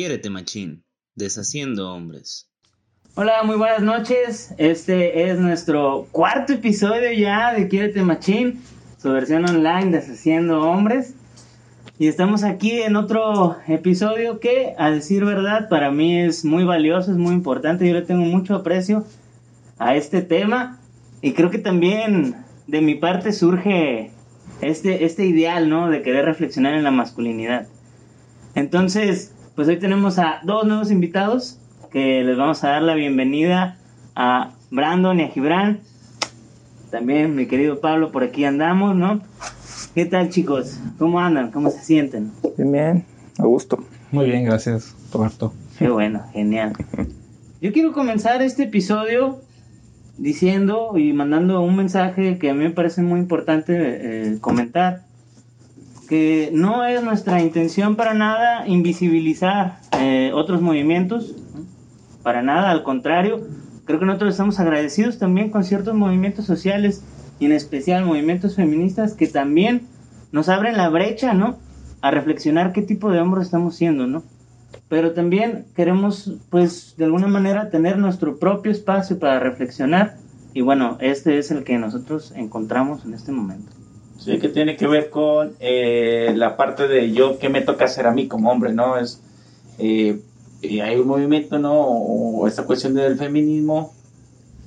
Quiérete Machín, deshaciendo hombres. Hola, muy buenas noches. Este es nuestro cuarto episodio ya de Quiérete Machín, su versión online Deshaciendo Hombres. Y estamos aquí en otro episodio que, a decir verdad, para mí es muy valioso, es muy importante. Yo le tengo mucho aprecio a este tema. Y creo que también de mi parte surge este, este ideal, ¿no? De querer reflexionar en la masculinidad. Entonces, pues hoy tenemos a dos nuevos invitados que les vamos a dar la bienvenida a Brandon y a Gibran. También mi querido Pablo, por aquí andamos, ¿no? ¿Qué tal chicos? ¿Cómo andan? ¿Cómo se sienten? Bien, bien, a gusto. Muy bien, gracias, Roberto. Qué bueno, genial. Yo quiero comenzar este episodio diciendo y mandando un mensaje que a mí me parece muy importante eh, comentar que no es nuestra intención para nada invisibilizar eh, otros movimientos, para nada, al contrario, creo que nosotros estamos agradecidos también con ciertos movimientos sociales y en especial movimientos feministas que también nos abren la brecha, ¿no? A reflexionar qué tipo de hombres estamos siendo, ¿no? Pero también queremos, pues, de alguna manera tener nuestro propio espacio para reflexionar y bueno, este es el que nosotros encontramos en este momento. Sí, que tiene que ver con eh, la parte de yo, qué me toca hacer a mí como hombre, ¿no? Es, eh, hay un movimiento, ¿no? O esta cuestión del feminismo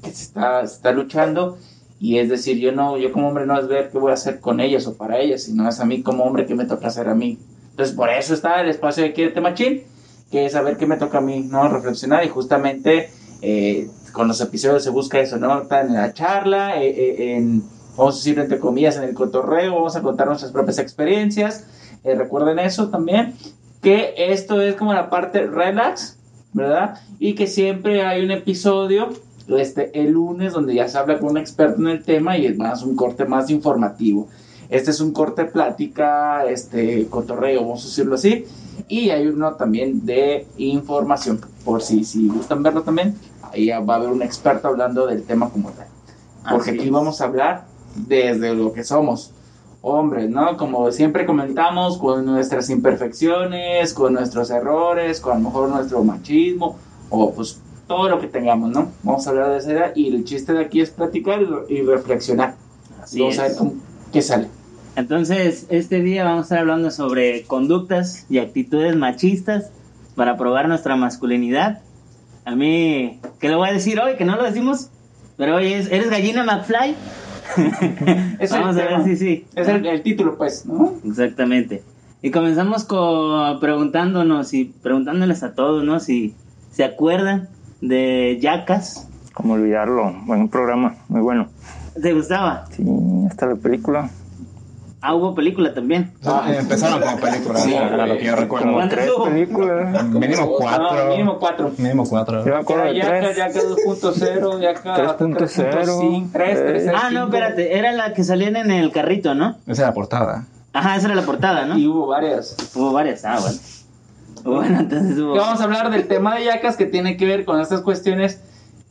que se está, está luchando y es decir, yo no, yo como hombre no es ver qué voy a hacer con ellas o para ellas, sino es a mí como hombre qué me toca hacer a mí. Entonces, por eso está el espacio de Quiérete Machín, que es saber qué me toca a mí, ¿no? Reflexionar y justamente eh, con los episodios se busca eso, ¿no? En la charla, en vamos a decir entre comillas, en el cotorreo, vamos a contar nuestras propias experiencias. Eh, recuerden eso también, que esto es como la parte relax, ¿verdad? Y que siempre hay un episodio este, el lunes donde ya se habla con un experto en el tema y es más un corte más informativo. Este es un corte plática, este cotorreo, vamos a decirlo así. Y hay uno también de información, por si, si gustan verlo también. Ahí va a haber un experto hablando del tema como tal. Porque aquí vamos a hablar desde lo que somos hombres, ¿no? Como siempre comentamos, con nuestras imperfecciones, con nuestros errores, con a lo mejor nuestro machismo, o pues todo lo que tengamos, ¿no? Vamos a hablar de esa edad y el chiste de aquí es platicar y, reflexionar. Así vamos a ver qué sale. Entonces, este día vamos a estar hablando sobre conductas y actitudes machistas para probar nuestra masculinidad. A mí, ¿qué le voy a decir hoy? Que no lo decimos, pero hoy es, ¿eres gallina McFly? Es Vamos a ver si sí. Es el, título, pues, ¿no? Exactamente. Y comenzamos con preguntándonos y preguntándoles a todos, ¿no? Si se acuerdan de Yacas. Como olvidarlo. Buen programa, muy bueno. ¿Te gustaba? Sí, hasta la película. Ah, hubo película también. Ah, empezaron como película, sí, era lo que yo recuerdo. Como tres películas. Mínimo cuatro. mínimo cuatro. Mínimo cuatro. Yo me acuerdo de tres. Yaka 2.0, Yaka 3.0. 3, Ah, no, espérate. Era la que salían en el carrito, ¿no? Esa era la portada. Ajá, esa era la portada, ¿no? Y hubo varias. Hubo varias, ah, bueno. Bueno, entonces hubo... Vamos a hablar del tema de Yacas que tiene que ver con estas cuestiones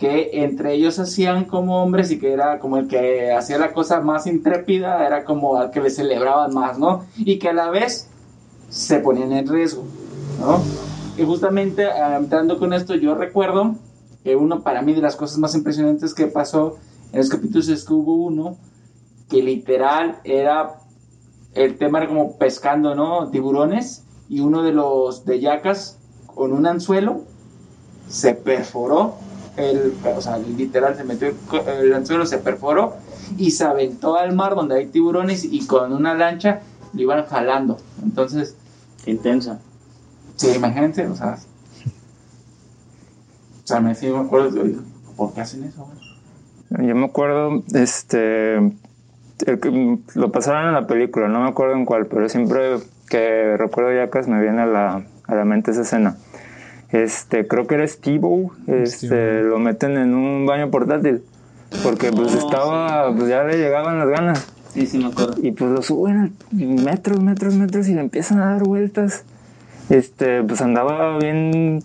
que entre ellos hacían como hombres y que era como el que hacía la cosa más intrépida, era como al que le celebraban más, ¿no? Y que a la vez se ponían en riesgo, ¿no? Y justamente ah, entrando con esto, yo recuerdo que uno para mí de las cosas más impresionantes que pasó en los capítulos es que hubo uno que literal era, el tema era como pescando, ¿no? Tiburones y uno de los de yacas con un anzuelo se perforó el, o sea, literal se metió el anzuelo, se perforó y se aventó al mar donde hay tiburones y con una lancha lo iban jalando. Entonces, intensa. Sí, imagínense, o sea, o sea, me, sí, me acuerdo, ¿por qué hacen eso? Yo me acuerdo, este, lo pasaron en la película, no me acuerdo en cuál, pero siempre que recuerdo Yacas me viene a la, a la mente esa escena este, creo que era Steve este, lo meten en un baño portátil, porque pues estaba, pues ya le llegaban las ganas. Sí, sí me acuerdo. Y pues lo suben metros, metros, metros y le empiezan a dar vueltas. Este, pues andaba bien,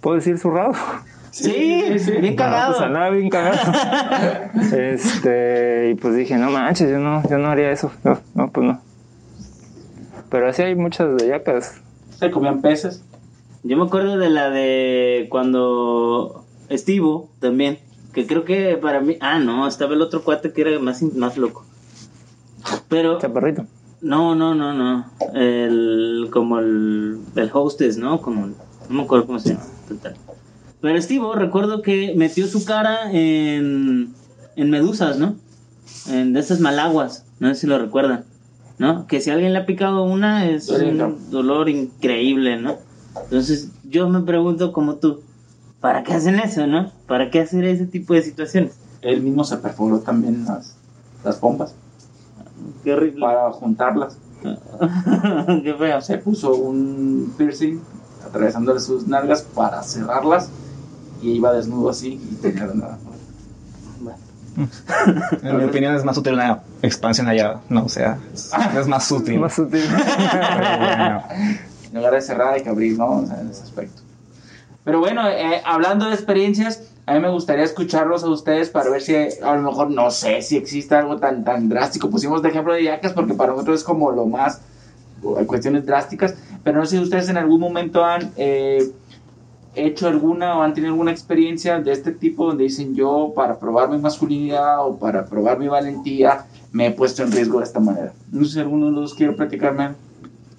puedo decir, zurrado. Sí, bien cagado. pues andaba bien cagado. este, y pues dije, no manches, yo no, yo no haría eso. No, no, pues no. Pero así hay muchas de yacas. ¿Se comían peces? Yo me acuerdo de la de cuando Estivo también, que creo que para mí, ah, no, estaba el otro cuate que era más, más loco. Pero, Chaparrito. no, no, no, no, el, como el, el hostess, ¿no? Como, no me acuerdo cómo se llama, total. Pero Estivo, recuerdo que metió su cara en, en medusas, ¿no? En de esas malaguas, no sé si lo recuerdan, ¿no? Que si alguien le ha picado una es un dolor increíble, ¿no? Entonces yo me pregunto como tú, ¿para qué hacen eso, no? ¿Para qué hacer ese tipo de situaciones? Él mismo se perforó también las, las pompas Qué horrible. para juntarlas. qué feo. Se puso un piercing atravesándole sus nalgas para cerrarlas y iba desnudo así y tenía nada. En mi opinión es más útil una expansión allá, no, o sea, es, es más útil. Más sutil. Pero bueno. En lugar de cerrar hay que abrir, ¿no? O sea, en ese aspecto. Pero bueno, eh, hablando de experiencias, a mí me gustaría escucharlos a ustedes para ver si a lo mejor, no sé, si existe algo tan, tan drástico. Pusimos de ejemplo de yacas porque para nosotros es como lo más, hay cuestiones drásticas, pero no sé si ustedes en algún momento han eh, hecho alguna o han tenido alguna experiencia de este tipo donde dicen yo para probar mi masculinidad o para probar mi valentía me he puesto en riesgo de esta manera. No sé si alguno de los dos quiere platicarme.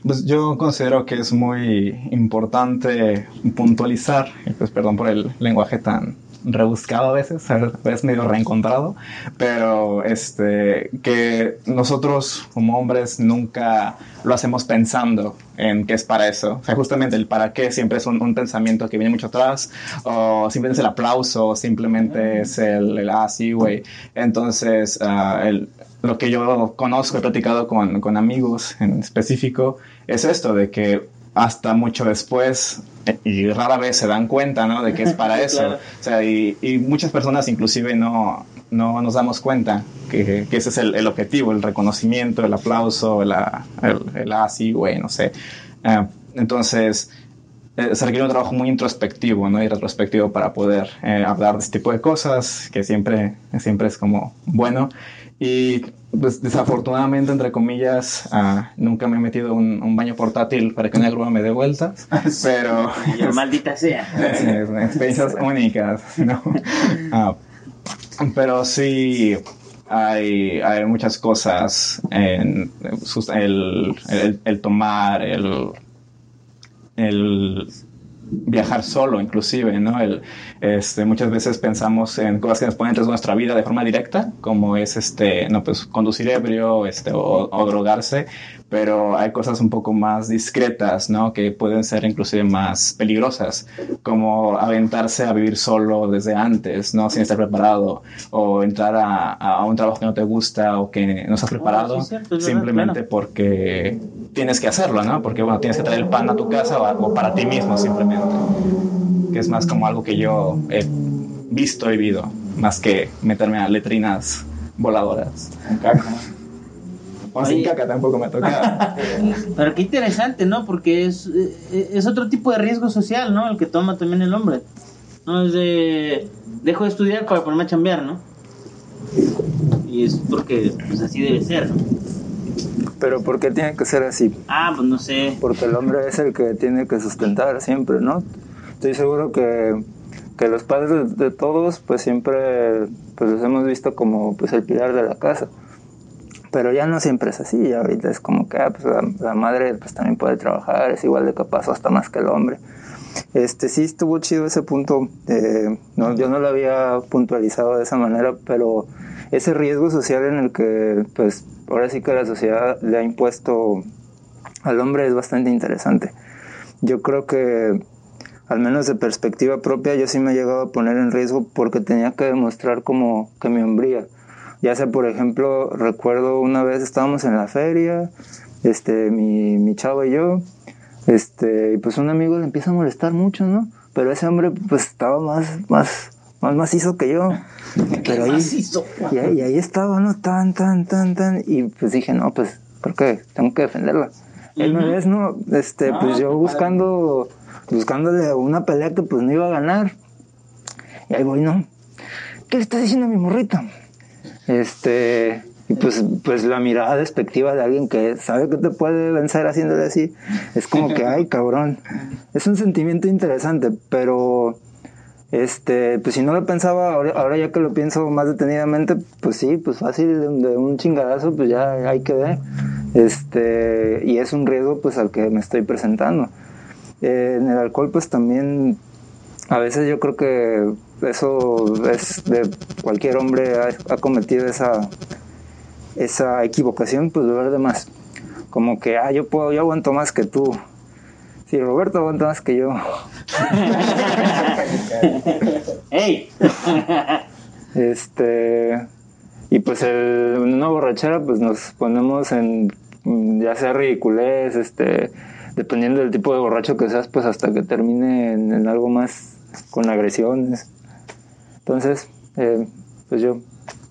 Pues yo considero que es muy importante puntualizar, pues perdón por el lenguaje tan rebuscado a veces, a veces medio reencontrado, pero este que nosotros como hombres nunca lo hacemos pensando en qué es para eso. O sea, justamente el para qué siempre es un, un pensamiento que viene mucho atrás, o simplemente es el aplauso, o simplemente es el, el ah, sí, güey. Entonces, ah, el, lo que yo conozco, he platicado con, con amigos en específico, es esto, de que hasta mucho después eh, y rara vez se dan cuenta, ¿no? De que es para eso. Claro. O sea, y, y muchas personas inclusive no, no nos damos cuenta que, que ese es el, el objetivo, el reconocimiento, el aplauso, el, ah, el, el ah, sí, güey, no sé. Ah, entonces, eh, se requiere un trabajo muy introspectivo, ¿no? Y retrospectivo para poder eh, hablar de este tipo de cosas, que siempre, siempre es como bueno. Y pues desafortunadamente, entre comillas, ah, nunca me he metido un, un baño portátil para que una grúa me dé vueltas, pero maldita sea. es experiencias únicas, ¿no? Ah, pero sí hay, hay muchas cosas en el, el, el tomar, el, el viajar solo inclusive, ¿no? El, este, muchas veces pensamos en cosas que nos ponen en riesgo nuestra vida de forma directa, como es este, no, pues conducir ebrio, este, o, o drogarse, pero hay cosas un poco más discretas, ¿no? Que pueden ser inclusive más peligrosas, como aventarse a vivir solo desde antes, ¿no? Sin estar preparado, o entrar a, a un trabajo que no te gusta o que no estás preparado, sí, es cierto, verdad, simplemente claro. porque tienes que hacerlo, ¿no? Porque, bueno, tienes que traer el pan a tu casa o, o para ti mismo simplemente, que es más como algo que yo he visto y vivido, más que meterme a letrinas voladoras. Con caca. O sin caca tampoco me toca. Pero qué interesante, ¿no? Porque es, eh, es otro tipo de riesgo social, ¿no? El que toma también el hombre. No es de... Dejo de estudiar para ponerme a chambear, ¿no? Y es porque, pues así debe ser, ¿no? Pero ¿por qué tiene que ser así? Ah, pues no sé. Porque el hombre es el que tiene que sustentar siempre, ¿no? Estoy seguro que, que los padres de, todos, pues siempre pues los hemos visto como pues el pilar de la casa. Pero ya no siempre es así, ya ahorita es como que ah, pues, la, la madre pues también puede trabajar, es igual de capaz o hasta más que el hombre. Este sí estuvo chido ese punto, eh, no, yo no lo había puntualizado de esa manera, pero ese riesgo social en el que pues ahora sí que la sociedad le ha impuesto al hombre es bastante interesante. Yo creo que, al menos de perspectiva propia, yo sí me he llegado a poner en riesgo porque tenía que demostrar como que mi hombría. Ya sea, por ejemplo, recuerdo una vez estábamos en la feria, este, mi, mi chavo y yo, este, y pues un amigo le empieza a molestar mucho, ¿no? Pero ese hombre pues estaba más, más, más macizo que yo. Pero ahí, y ahí, y ahí estaba, ¿no? Tan, tan, tan, tan. Y pues dije, no, pues, ¿por qué? Tengo que defenderla. Él me Ujú. ves, ¿no? Este, Ah, pues yo padre. Buscándole una pelea que pues no iba a ganar. Y ahí voy, ¿no? ¿Qué le estás diciendo a mi morrito? Este, Y pues, pues la mirada despectiva de alguien que sabe que te puede vencer haciéndole así, es como que, ay, cabrón. Es un sentimiento interesante, pero este, pues si no lo pensaba, ahora, ahora ya que lo pienso más detenidamente, pues sí, pues fácil, de, de un chingadazo, pues ya hay que ver. Este, y es un riesgo pues al que me estoy presentando. Eh, en el alcohol pues también a veces yo creo que eso es de cualquier hombre ha, ha cometido esa esa equivocación pues beber de más. Como que ah yo puedo yo aguanto más que tú si Roberto aguanta más que yo. ¡Ey! este y pues el, una borrachera pues nos ponemos en ya sea ridiculez este dependiendo del tipo de borracho que seas pues hasta que termine en, en algo más con agresiones. Entonces eh, pues yo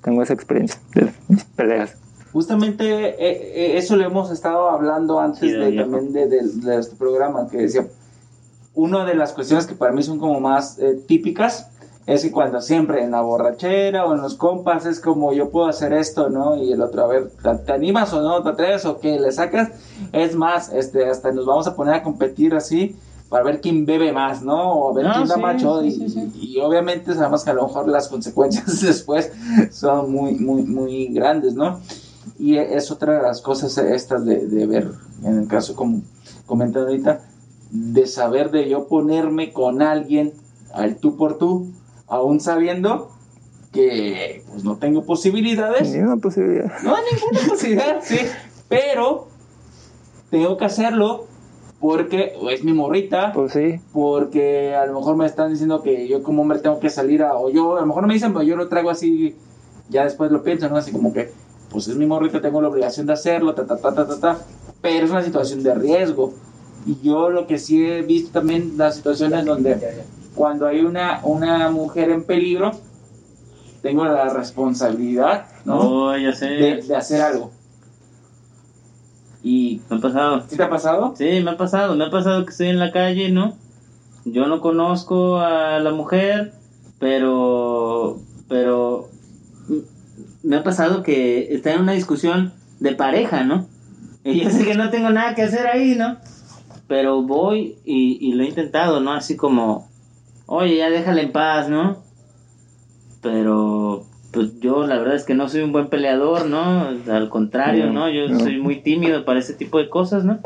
tengo esa experiencia de mis peleas. Justamente eh, eh, eso lo hemos estado hablando antes Sí, de, también de, de- de este programa, que decía, una de las cuestiones que para mí son como más eh, típicas es que cuando siempre en la borrachera o en los compas es como yo puedo hacer esto, ¿no? Y el otro, a ver, ¿te, te animas o no? ¿Te atreves o qué? ¿Le sacas? Es más, este, hasta nos vamos a poner a competir así para ver quién bebe más, ¿no? O a ver Ah, quién da sí, macho. sí, y, sí, y obviamente sabemos que a lo mejor las consecuencias después son muy, muy, muy grandes, ¿no? Y es otra de las cosas estas de, de ver, en el caso como comentan ahorita, de saber de yo ponerme con alguien al tú por tú, aún sabiendo que pues no tengo posibilidades, ni una posibilidad no hay ninguna posibilidad, sí, pero tengo que hacerlo porque es mi morrita, pues sí porque a lo mejor me están diciendo que yo como hombre tengo que salir a, o yo, a lo mejor no me dicen, pero yo lo traigo así, ya después lo pienso, ¿no? Así como que, pues es mi morrita, tengo la obligación de hacerlo, ta, ta, ta, ta, ta, ta, pero es una situación de riesgo. Y yo lo que sí he visto también las situaciones donde cuando hay una, una mujer en peligro, tengo la responsabilidad, ¿no? Oh, ya sé. De, de hacer algo. Y, Me ha pasado. ¿sí te ha pasado? Sí, me ha pasado. Me ha pasado que estoy en la calle, ¿no? Yo no conozco a la mujer, pero. Pero. Me ha pasado que está en una discusión de pareja, ¿no? Y yo sé que no tengo nada que hacer ahí, ¿no? Pero voy y, y lo he intentado, ¿no? Así como. Oye, ya déjala en paz, ¿no? Pero. Pues yo la verdad es que no soy un buen peleador, ¿no? Al contrario, No, ¿no? Yo no. soy muy tímido para ese tipo de cosas, ¿no?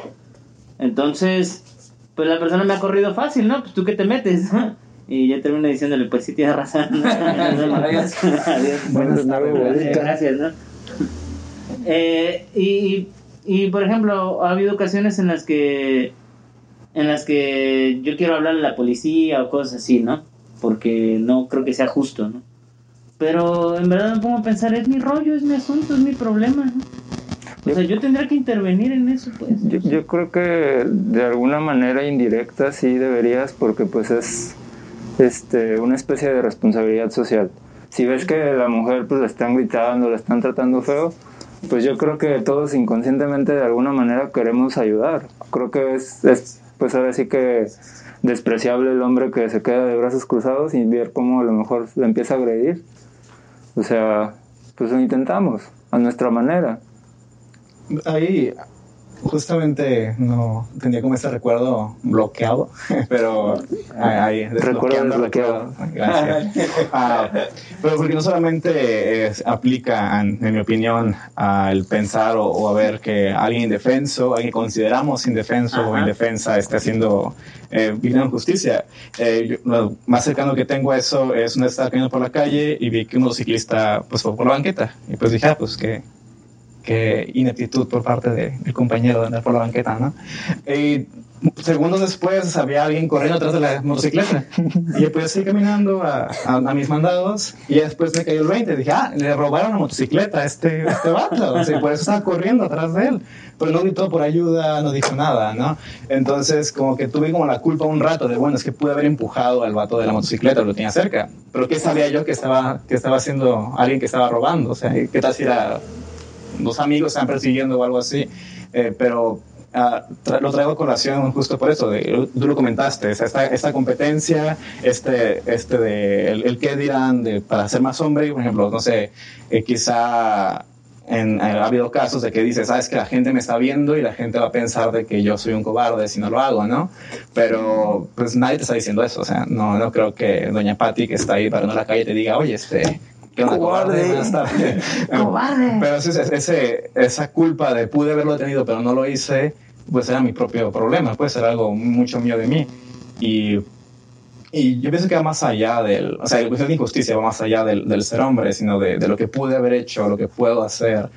Entonces, pues la persona me ha corrido fácil, ¿no? Pues tú qué te metes, Y ya termino diciéndole, pues sí tienes razón. ¿no? Adiós. Adiós. Buenas tardes. Gracias, ¿no? Eh, y, y, por ejemplo, ha habido ocasiones en las que en las que yo quiero hablarle a la policía o cosas así, ¿no? Porque no creo que sea justo, ¿no? Pero en verdad me pongo a pensar, es mi rollo, es mi asunto, es mi problema, ¿no? O sea, yo tendría que intervenir en eso, pues. Yo, yo creo que de alguna manera indirecta sí deberías porque pues es este una especie de responsabilidad social. Si ves que la mujer pues le están gritando, la están tratando feo, pues yo creo que todos inconscientemente de alguna manera queremos ayudar. Creo que es, es pues ahora sí que despreciable el hombre que se queda de brazos cruzados y ver cómo a lo mejor le empieza a agredir. O sea, pues lo intentamos a nuestra manera. Ahí justamente no tenía como ese recuerdo bloqueado, pero ahí Recuerdo desbloqueado. Gracias. Ah, pero porque no solamente es- aplica, en, en mi opinión, al pensar o, o a ver que alguien indefenso, alguien que consideramos indefenso o indefensa esté haciendo eh, justicia. Eh, yo- lo más cercano que tengo a eso es una vez estaba caminando por la calle y vi que un motociclista pues fue por la banqueta y pues dije, ah, pues que qué ineptitud por parte de- del compañero de andar por la banqueta, ¿no? Y segundos después había alguien corriendo atrás de la motocicleta. Y yo pues seguir caminando a, a- a mis mandados y después me cayó el 20. Dije, ah, le robaron la motocicleta a este, a este vato. O sea, por eso estaba corriendo atrás de él. Pero no gritó por ayuda, no dijo nada, ¿no? Entonces, como que tuve como la culpa un rato de, bueno, es que pude haber empujado al vato de la motocicleta, lo tenía cerca. Pero ¿qué sabía yo que estaba, que estaba haciendo alguien que estaba robando? O sea, ¿qué tal si era los amigos están persiguiendo o algo así, eh, pero ah, lo traigo a colación justo por eso, tú lo comentaste, esta, competencia, este, este de el, el qué dirán de, para ser más hombre, por ejemplo, no sé, eh, quizá en- ha habido casos de que dices, sabes que la gente me está viendo y la gente va a pensar de que yo soy un cobarde si no lo hago, ¿no? Pero pues nadie te está diciendo eso, o sea, no, no creo que doña Patti que está ahí parando la calle te diga, oye, este... ¿Qué cobarde? Cobarde. Buenas tardes". Cobarde. Pero ese, ese- esa culpa de pude haberlo tenido pero no lo hice, pues era mi propio problema, puede ser algo mucho mío de mí. Y, y yo pienso que va más allá del, o sea, la cuestión de injusticia va más allá del, del ser hombre, sino de, de lo que pude haber hecho, lo que puedo hacer.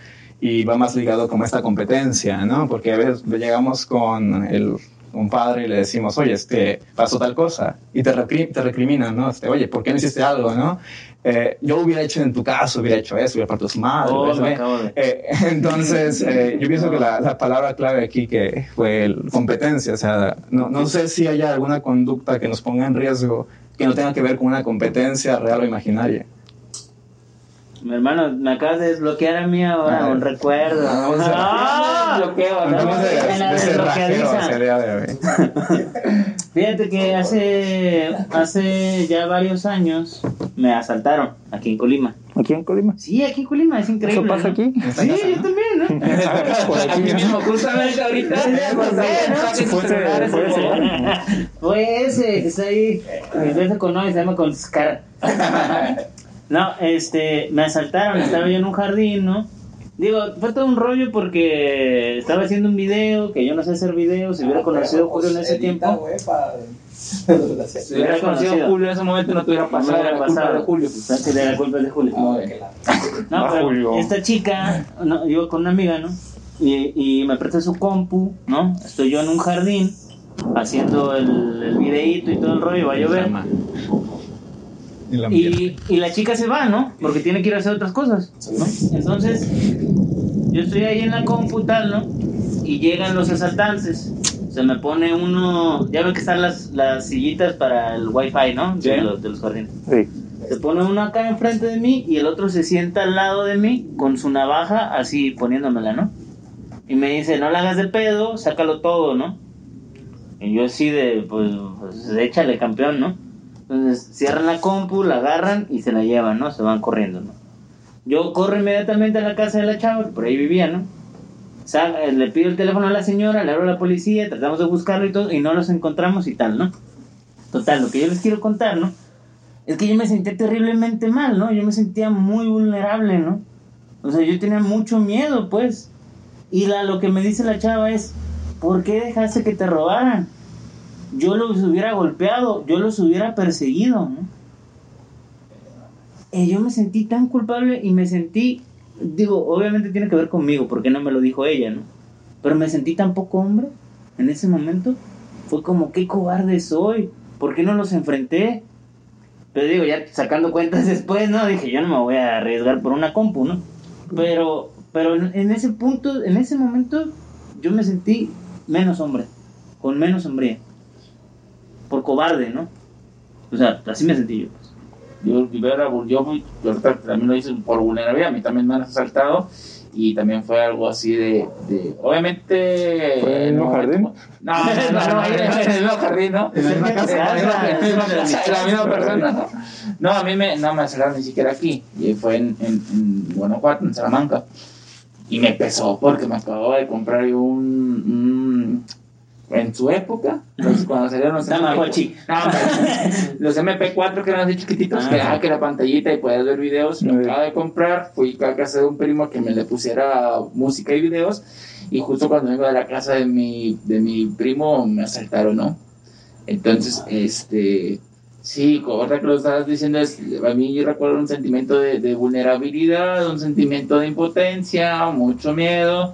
Y va más ligado como esta competencia, ¿no? Porque a veces llegamos con el, un padre y le decimos, oye, este, pasó tal cosa. Y te, recri- te recriminan, ¿no? Este, oye, ¿por qué no hiciste algo, no? Eh, yo hubiera hecho en tu caso, hubiera hecho eso, hubiera parado tu madre. Oh, de- eh, entonces, eh, yo pienso que la, la palabra clave aquí que fue el competencia, o sea, no, no sé si haya alguna conducta que nos ponga en riesgo que no tenga que ver con una competencia real o imaginaria. Mi hermano, me acabas de desbloquear a mí ahora, Ah. un recuerdo. Ah, Ah, Desbloqueo, ¿no? En la desbloqueadiza. de hoy. Fíjate que hace, hace ya varios años me asaltaron aquí en Colima. ¿Aquí en Colima? Sí, aquí en Colima, es increíble. ¿Eso pasa ¿no? aquí? Sí, yo ¿no? también, ¿no? Por aquí, Aquí ¿no? mismo, justamente ahorita. Fue ese- fue ese. Que está ahí. Mi conoce, se llama con Scar. No, este, me asaltaron, estaba yo en un jardín, ¿no? Digo, fue todo un rollo porque estaba haciendo un video, que yo no sé hacer videos, si hubiera conocido a Julio en ese tiempo, Si hubiera conocido a Julio en ese momento, no te hubiera no pasado hubiera la culpa pasado. de Julio. De la culpa de Julio. No, pero Julio. esta chica, no, yo con una amiga, ¿no? Y, y me presta su compu, ¿no? Estoy yo en un jardín haciendo el, el videíto y todo el rollo, va a llover. Y la. Y, y la chica se va, ¿no? Porque tiene que ir a hacer otras cosas, ¿no? Entonces, yo estoy ahí en la compu tal, ¿no? Y llegan los asaltantes. Se me pone uno, ya ven que están las, las sillitas para el wifi, ¿no? De, Sí. los, de los jardines. Sí. Se pone uno acá enfrente de mí y el otro se sienta al lado de mí con su navaja así poniéndomela, ¿no? Y me dice, no la hagas de pedo, sácalo todo, ¿no? Y yo así de, pues, pues échale campeón, ¿no? Entonces cierran la compu, la agarran y se la llevan, ¿no? Se van corriendo, ¿no? Yo corro inmediatamente a la casa de la chava, que por ahí vivía, ¿no? Eh, le pido el teléfono a la señora, le hablo a la policía, tratamos de buscarlo y todo, y no los encontramos y tal, ¿no? Total, lo que yo les quiero contar, ¿no? Es que yo me sentía terriblemente mal, ¿no? Yo me sentía muy vulnerable, ¿no? O sea, yo tenía mucho miedo, pues. Y lo que me dice la chava es, ¿por qué dejaste que te robaran? Yo los hubiera golpeado, yo los hubiera perseguido, ¿no? Y yo me sentí tan culpable y me sentí, digo, obviamente tiene que ver conmigo, porque no me lo dijo ella, ¿no? Pero me sentí tan poco hombre en ese momento. Fue como, qué cobarde soy, ¿por qué no los enfrenté? Pero digo, ya sacando cuentas después, ¿no? Dije, yo no me voy a arriesgar por una compu, ¿no? Pero, pero en, en ese punto, en ese momento, yo me sentí menos hombre, con menos hombría. Por cobarde, ¿no? O sea, así me sentí yo. pues. Yo, también lo hice por vulnerabilidad, a mí también me han asaltado y también fue algo así de, de obviamente... ¿Fue en el mismo no, jardín? No, no, no, no, no, en el mismo jardín, ¿no? En la misma casa. En la misma casa, la misma persona, ¿no? No, a mí me, no me asaltaron ni siquiera aquí, y fue en, en, en Guanajuato, en Salamanca, y me pesó porque me acababa de comprar yo un... un en su época, pues, cuando salieron los Tamagotchi. no, hombre, los MP4 que eran así chiquititos, Ah. que, ah, que la pantallita y podías ver videos, Sí. acabo de comprar, fui a casa de un primo que me le pusiera música y videos, y justo cuando vengo de la casa de mi, de mi primo me asaltaron, ¿no? Entonces, este, sí, como ahorita que lo estabas diciendo, es, a mí yo recuerdo un sentimiento de, de vulnerabilidad, un sentimiento de impotencia, mucho miedo,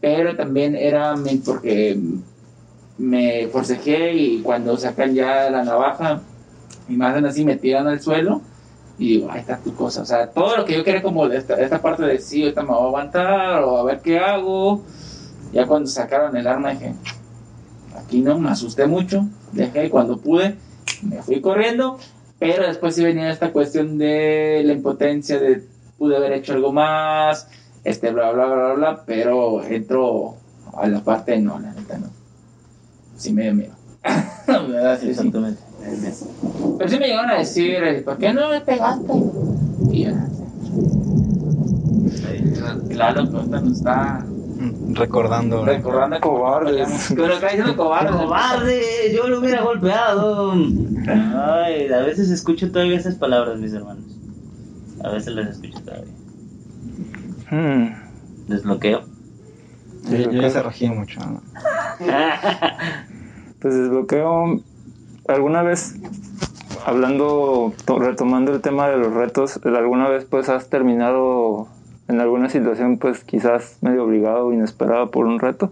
pero también era porque me forcejé y cuando sacan ya la navaja y me hacen así, me tiran al suelo y digo, ahí está tu cosa. O sea, todo lo que yo quería como esta, esta parte de sí, ahorita me voy a aguantar o a ver qué hago. Ya cuando sacaron el arma dije, aquí no, me asusté mucho, dejé cuando pude, me fui corriendo, pero después sí venía esta cuestión de la impotencia, de pude haber hecho algo más, este, bla, bla, bla, bla, bla, pero entro a la parte no, la neta no. Sí me dio miedo. La verdad, sí. Exactamente. Pero sí me llegaron a decir, eh, ¿por qué no le pegaste? Y yo, Lalo Costa nos está Recordando. recordando Cobardes. Nos está diciendo cobardes. ¡Cobarde! Yo lo hubiera golpeado. Ay, a veces escucho todavía esas palabras, mis hermanos. A veces las escucho todavía. Hmm. Desbloqueo. Ya se regía mucho. ¿no? Pues desbloqueo. ¿Alguna vez, hablando, to- retomando el tema de los retos, alguna vez pues has terminado en alguna situación pues quizás medio obligado o inesperado por un reto?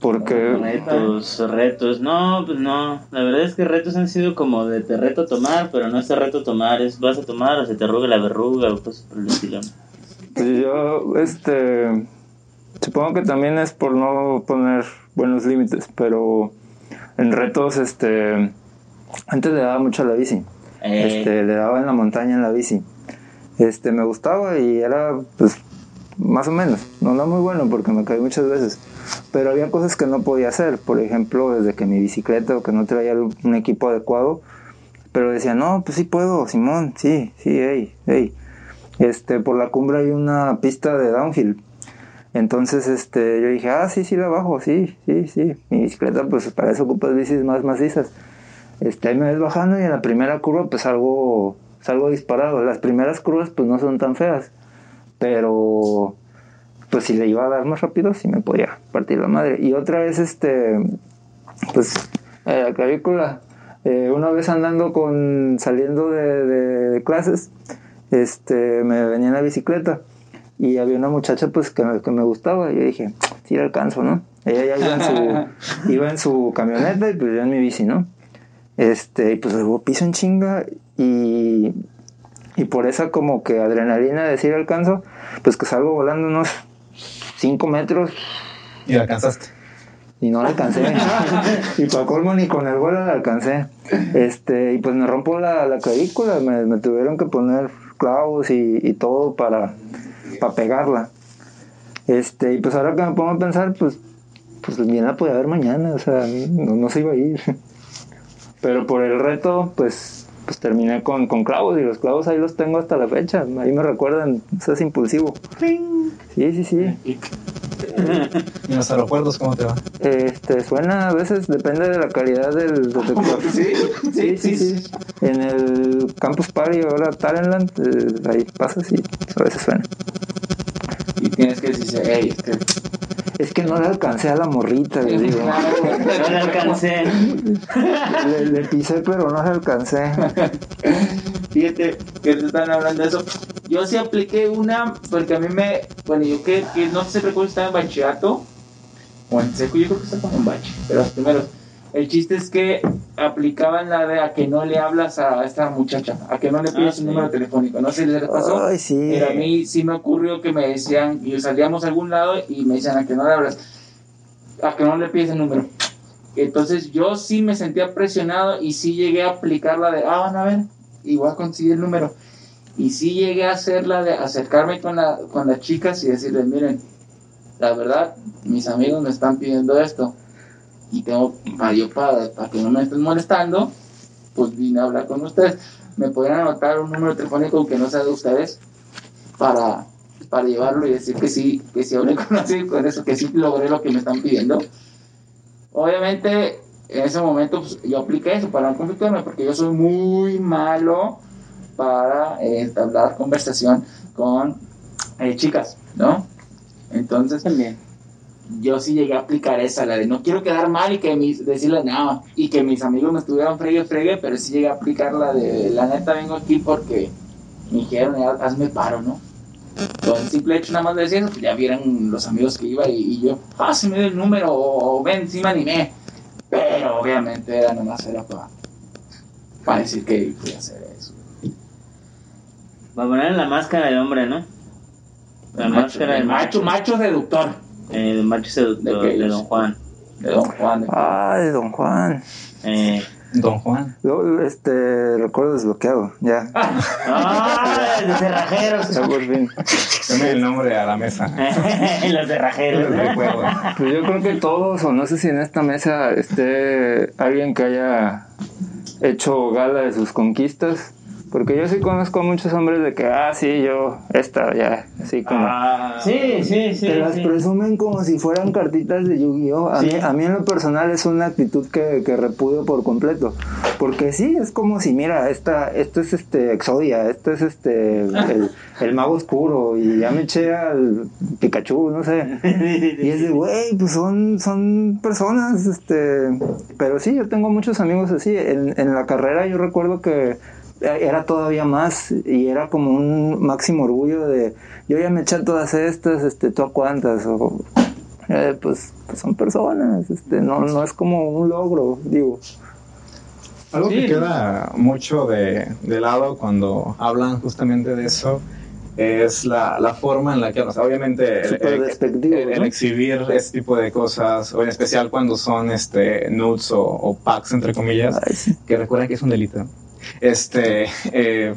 Porque... Retos, retos. No, pues no. La verdad es que retos han sido como de te reto a tomar, pero no es te reto a tomar, es vas a tomar o se te arruga la verruga o cosas por el estilo. Pues yo, este, supongo que también es por no poner buenos límites, pero en retos, este, antes le daba mucho a la bici. Eh, Este, le daba en la montaña en la bici. Este, me gustaba y era, pues, más o menos. No era muy bueno porque me caí muchas veces. Pero había cosas que no podía hacer. Por ejemplo, desde que mi bicicleta o que no traía un equipo adecuado. Pero decía, no, pues sí puedo, Simón, sí, sí, hey, hey. Este, por la cumbre hay una pista de downhill. Entonces, este, yo dije, ah, sí, sí la bajo, sí, sí, sí. Mi bicicleta, pues para eso ocupas bicis más macizas. Este, ahí me ves bajando y en la primera curva, pues salgo, salgo disparado. Las primeras curvas, pues no son tan feas. Pero, pues si le iba a dar más rápido, sí me podía partir la madre. Y otra vez, este, pues, eh, la clavícula. Eh, una vez andando con, saliendo de- de clases, este, me venía en la bicicleta y había una muchacha pues que me, que me gustaba y yo dije, sí la alcanzo, ¿no? Ella ya iba en su, iba en su camioneta y pues yo en mi bici, ¿no? Este, y pues luego piso en chinga y, y por esa como que adrenalina de decir alcanzo, pues que salgo volando unos 5 metros Y la alcanzaste. y no la alcancé. y para colmo ni con el vuelo la alcancé. Este, y pues me rompo la, la clavícula, me, me tuvieron que poner clavos y, y todo para, para pegarla. Este, y pues ahora que me pongo a pensar, pues, pues bien la podía ver mañana, o sea, no, no se iba a ir. Pero por el reto, pues, pues terminé con, con clavos y los clavos ahí los tengo hasta la fecha. Ahí me recuerdan, eso es impulsivo. Sí, sí, sí. ¿Y en los aeropuertos cómo te va? Este, suena a veces, depende de la calidad del detector. Sí, Sí, sí, sí. En el Campus Party, ahora Talentland, eh, ahí pasa, sí, a veces suena. Y tienes que decir, hey, este. Es que no le alcancé a la morrita, les digo. no le alcancé. Le, le pisé, pero no le alcancé. Fíjate que te están hablando de eso. Yo sí apliqué una, porque a mí me. Bueno, yo que, que no sé recuerdo si estaba en bachillerato o en seco, yo creo que está como en bache, pero los primeros. El chiste es que aplicaban la de a que no le hablas a esta muchacha, a que no le pides Ah, su sí. número telefónico. No sé si les pasó. Ay, sí. Pero a mí sí me ocurrió que me decían, y salíamos a algún lado y me decían a que no le hablas, a que no le pides el número. Entonces yo sí me sentía presionado y sí llegué a aplicar la de, ah, van a ver, y voy a conseguir el número. Y sí llegué a hacer la de acercarme con, la, con las chicas y decirles, miren, la verdad, mis amigos me están pidiendo esto. Y tengo, yo, para, para que no me estén molestando, pues vine a hablar con ustedes. ¿Me podrían anotar un número telefónico que no sea de ustedes? Para, para llevarlo y decir que sí, que sí hablé con así, con eso, que sí logré lo que me están pidiendo. Obviamente, en ese momento pues, yo apliqué eso para no conflictuarme, porque yo soy muy malo para eh, entablar conversación con eh, chicas, ¿no? Entonces, También. Yo sí llegué a aplicar esa, la de no quiero quedar mal y que mis, decirle no, y que mis amigos me estuvieran fregue, fregue, pero sí llegué a aplicar la de la neta vengo aquí porque me dijeron, "Ya, hazme paro, ¿no? Con el simple hecho nada más de decir eso, pues ya vieran los amigos que iba y, y yo, ah, se me dio el número, o, o ven, sí me animé. Pero obviamente era nada más era para, para decir que fui a hacer eso. Va a poner la máscara de hombre, ¿no? La macho, máscara de el macho, macho seductor Eh, el De de. Don Juan. de Don Juan. de- Ay, don Juan. Eh, Don Juan. Lo- Este, recuerdo desbloqueado, ya. ¡Ah! Los cerrajeros. Ya por fin. Dame el nombre a la mesa. Los cerrajeros. Pues yo creo que todos, o no sé si en esta mesa esté alguien que haya hecho gala de sus conquistas, Porque yo sí conozco a muchos hombres de que, ah, sí, yo, esta, ya, así como... Ah, Sí, sí, sí. te las sí. presumen como si fueran cartitas de Yu-Gi-Oh! A, Sí. mí, a mí en lo personal es una actitud que, que repudio por completo. Porque sí, es como si, mira, esta, esto es este Exodia, esto es este el, el mago oscuro, y ya me eché al Pikachu, no sé. Y es de, güey, pues son, son personas, este... Pero sí, yo tengo muchos amigos así. En, en la carrera yo recuerdo que era todavía más y era como un máximo orgullo de yo ya me eché a todas estas, este, tú a cuántas, o eh, pues, pues son personas, este, no, no es como un logro, digo. Algo Sí. que queda mucho de, de lado cuando hablan justamente de eso es la, la forma en la que, o sea, obviamente, el, exhibir este tipo de cosas, o en especial cuando son este, nudes o, o packs, entre comillas, Ay, sí. que recuerden que es un delito. Este, eh,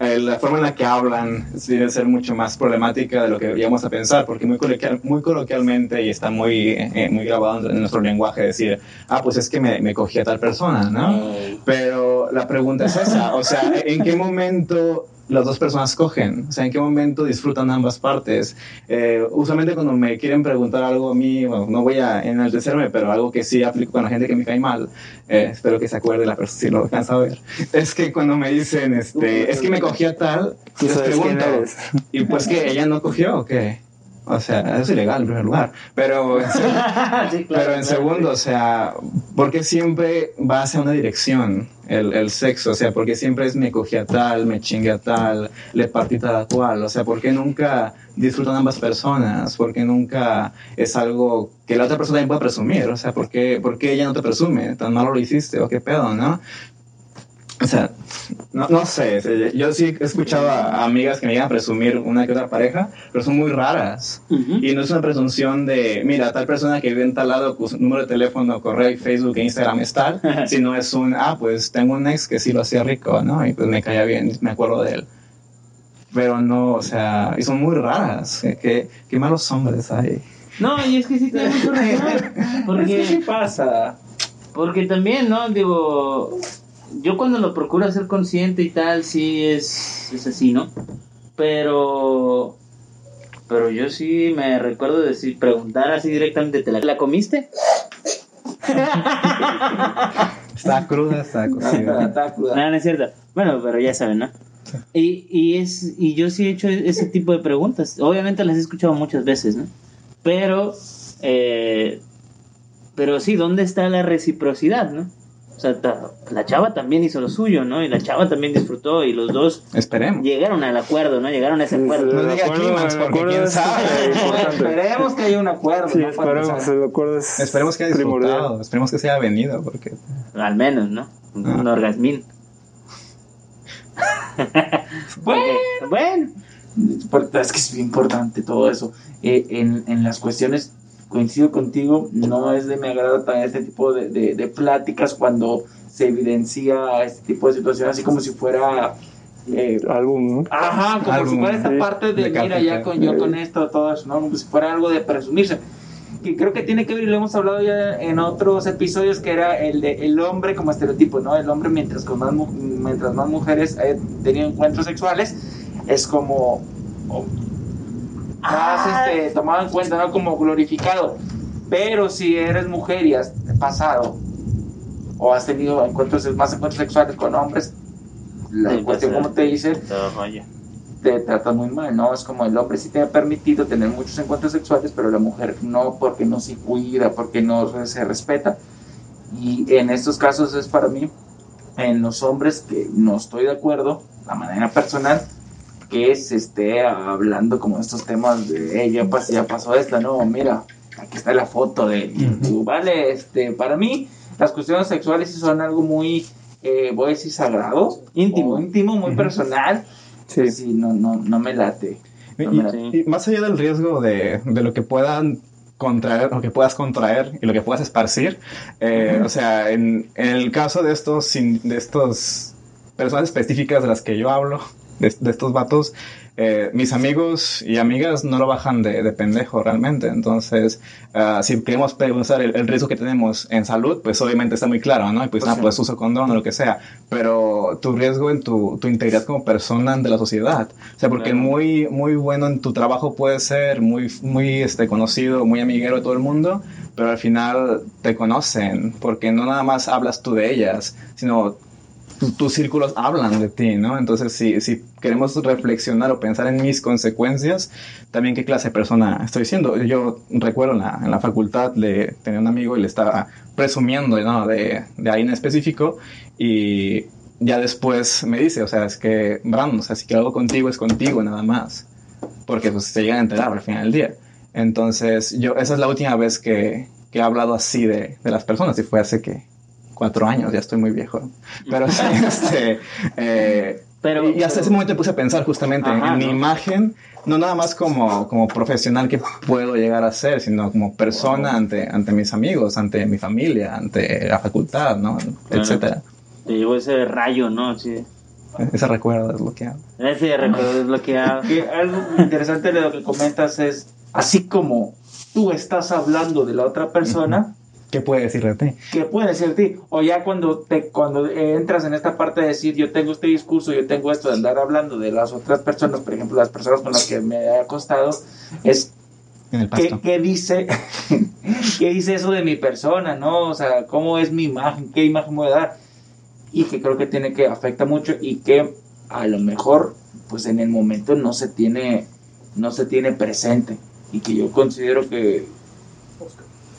eh, la forma en la que hablan debe ser mucho más problemática de lo que deberíamos a pensar, porque muy, coloquial, muy coloquialmente y está muy, eh, muy grabado en nuestro lenguaje decir, ah, pues es que me, me cogí a tal persona, ¿no? Pero la pregunta es esa, o sea, ¿en qué momento las dos personas cogen? O sea, ¿en qué momento disfrutan ambas partes? Eh, usualmente cuando me quieren preguntar algo a mí, bueno, no voy a enaltecerme, pero algo que sí aplico con la gente que me cae mal, eh, espero que se acuerde la persona si lo alcanza a ver, es que cuando me dicen, este, es que me cogí a tal, les pregunto. ¿y pues que ella no cogió o qué? O sea, es ilegal en primer lugar, pero... Sí, claro, Pero en claro. segundo, o sea, porque siempre va hacia una dirección el, el sexo? O sea, porque siempre es me cogí a tal, me chingué a tal, le partí tal cual. O sea, porque nunca disfrutan ambas personas? porque nunca es algo que la otra persona también pueda presumir? O sea, ¿por qué, por qué ella no te presume? ¿Tan malo lo hiciste? ¿O qué pedo, no? O sea, no, no sé, sea, yo sí he escuchado a amigas que me llegan a presumir una que otra pareja, pero son muy raras. Ujú. Y no es una presunción de, mira, tal persona que vive en tal lado, su número de teléfono, correo, Facebook e Instagram es tal, sino es un, ah, pues tengo un ex que sí lo hacía rico, ¿no? Y pues me caía bien, me acuerdo de él. Pero no, o sea, y son muy raras. Qué, qué, qué malos hombres hay. No, y es que sí tiene mucho razón. Es que sí Porque, pasa. porque también, ¿no? Digo, yo cuando lo procuro ser consciente y tal, sí es, es así, ¿no? Pero, pero yo sí me recuerdo decir, preguntar así directamente, ¿te la, ¿la comiste? Está cruda, está cocida. Está cruda. No, no es cierto. Bueno, pero ya saben, ¿no? Y, y, es, y yo sí he hecho ese tipo de preguntas. Obviamente las he escuchado muchas veces, ¿no? Pero, eh, pero sí, ¿dónde está la reciprocidad, no? O sea, ta- la chava también hizo lo suyo, ¿no? Y la chava también disfrutó y los dos Esperemos. llegaron al acuerdo, ¿no? Llegaron a ese acuerdo. No diga clímax, porque quién sabe. Esperemos que haya un acuerdo. Sí, esperemos, el acuerdo es Esperemos que haya primordial. disfrutado, esperemos que se haya venido, porque... Al menos, ¿no? Un, un Ah. orgasmín. Bueno. bueno. Porque Es que es importante todo eso. Eh, en, en las cuestiones, coincido contigo, no es de mi agrado también este tipo de, de, de pláticas cuando se evidencia este tipo de situaciones, así como si fuera. eh, álbum, ¿no? Ajá, como Algo, si fuera esta sí, parte de, de mira, ya cátedra. con yo con esto, todo eso, ¿no? Como si fuera algo de presumirse. Que creo que tiene que ver, y lo hemos hablado ya en otros episodios, que era el de el hombre como estereotipo, ¿no? El hombre mientras con más, mientras más mujeres hayan tenido encuentros sexuales, es como o- más este, tomado en cuenta, ¿no? Como glorificado. Pero si eres mujer y has pasado o has tenido encuentros, más encuentros sexuales con hombres, la Sí, cuestión, pues, como te dice, Todo rollo. te trata muy mal, ¿no? Es como el hombre sí te ha permitido tener muchos encuentros sexuales, pero la mujer no, porque no se cuida, porque no se respeta. Y en estos casos es para mí, en los hombres que no estoy de acuerdo, la manera personal, que se esté hablando como estos temas de, "Ey, ya, pas- ya pasó esta, no, mira, aquí está la foto de, Ujú. vale, este, para mí las cuestiones sexuales sí son algo muy, eh, voy a decir, sagrado, Íntimo. o íntimo, muy personal, Sí. pues sí, no, no, no me late. Y, más allá del riesgo de, de lo que puedan contraer, lo que puedas contraer y lo que puedas esparcir, eh, o sea, en, en el caso de estos, de estos personas específicas de las que yo hablo, de, de estos vatos, eh, mis amigos y amigas no lo bajan de, de pendejo realmente. Entonces, ah, si queremos pensar el, el riesgo que tenemos en salud, pues obviamente está muy claro, ¿no? Y pues, Pues ah, sí. pues uso condón o lo que sea. Pero tu riesgo en tu, tu integridad como persona ante la sociedad. O sea, porque Claro. muy, muy bueno en tu trabajo puede ser, muy, muy este, conocido, muy amiguero de todo el mundo, pero al final te conocen, porque no nada más hablas tú de ellas, sino tu- tus círculos hablan de ti, ¿no? Entonces, si, queremos reflexionar o pensar en mis consecuencias, también qué clase de persona estoy siendo. Yo recuerdo en la, facultad le tenía un amigo y le estaba presumiendo, ¿no? De, de ahí en específico y ya después me dice, o sea, es que, Brandon, o sea, si quiero algo contigo es contigo nada más, porque pues se llegan a enterar al final del día. Entonces, yo, esa es la última vez que, que he hablado así de, de las personas y fue hace que cuatro años, ya estoy muy viejo. Pero sí, este, eh, Pero, y hasta ese momento me puse a pensar justamente en- Ajá, en mi ¿no? imagen, no nada más como, como profesional que puedo llegar a ser, sino como persona ante, ante mis amigos, ante mi familia, ante la facultad, ¿no? Etcétera. te llegó ese rayo, ¿no? Sí. Ese recuerdo es lo que hago. Ese recuerdo desbloqueado. Que algo interesante de lo que comentas es, así como tú estás hablando de la otra persona, ¿Qué puede decir de ti? ¿qué puede decir de ti? O ya cuando te cuando entras en esta parte de decir, yo tengo este discurso, yo tengo esto de andar hablando de las otras personas, por ejemplo, las personas con las que me he acostado, es En el ¿Qué, pasto. qué dice qué dice eso de mi persona, no? O sea, cómo es mi imagen, qué imagen voy a dar y que creo que tiene que afecta mucho y que a lo mejor pues en el momento no se tiene no se tiene presente y que yo considero que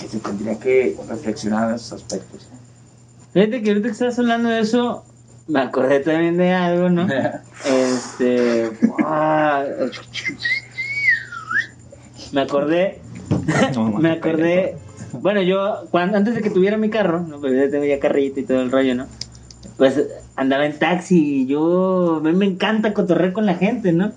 que se tendría que reflexionar en esos aspectos. Fíjate que ahorita que estás hablando de eso, me acordé también de algo, ¿no? Este. ah, me acordé. Me acordé. Bueno, yo, cuando, antes de que tuviera mi carro, ¿no? Pues ya tengo ya carrito y todo el rollo, ¿no? Pues andaba en taxi y yo. A mí me encanta cotorrear con la gente, ¿no?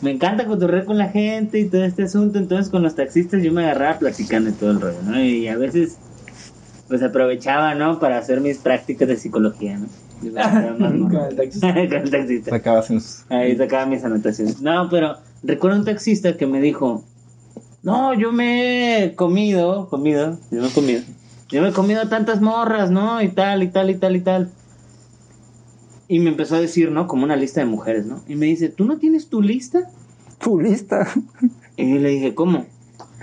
Me encanta cotorrear con la gente y todo este asunto. Entonces, con los taxistas yo me agarraba platicando y todo el rollo, ¿no? Y a veces, pues aprovechaba, ¿no? Para hacer mis prácticas de psicología, ¿no? Con el taxista. Con el taxista. Sus- Ahí sacaba mis anotaciones. No, pero recuerdo un taxista que me dijo, no, yo me he comido, comido, yo me he comido, yo me he comido tantas morras, ¿no? Y tal, y tal, y tal, y tal. Y me empezó a decir, ¿no? Como una lista de mujeres, ¿no? Y me dice, ¿tú no tienes tu lista? Tu lista. Y yo le dije, ¿cómo?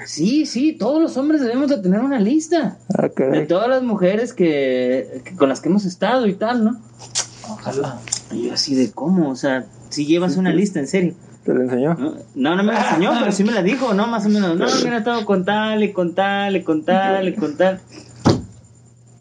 Sí, sí, todos los hombres debemos de tener una lista Ah, de todas las mujeres que, que- con las que hemos estado y tal, ¿no? Ojalá. Y yo así de cómo, o sea, si llevas una lista, en serio. ¿Te lo enseñó? No, no, no me la enseñó, pero sí me la dijo, ¿no? Más o menos. No, mira, he estado con tal y con tal y con tal y con tal.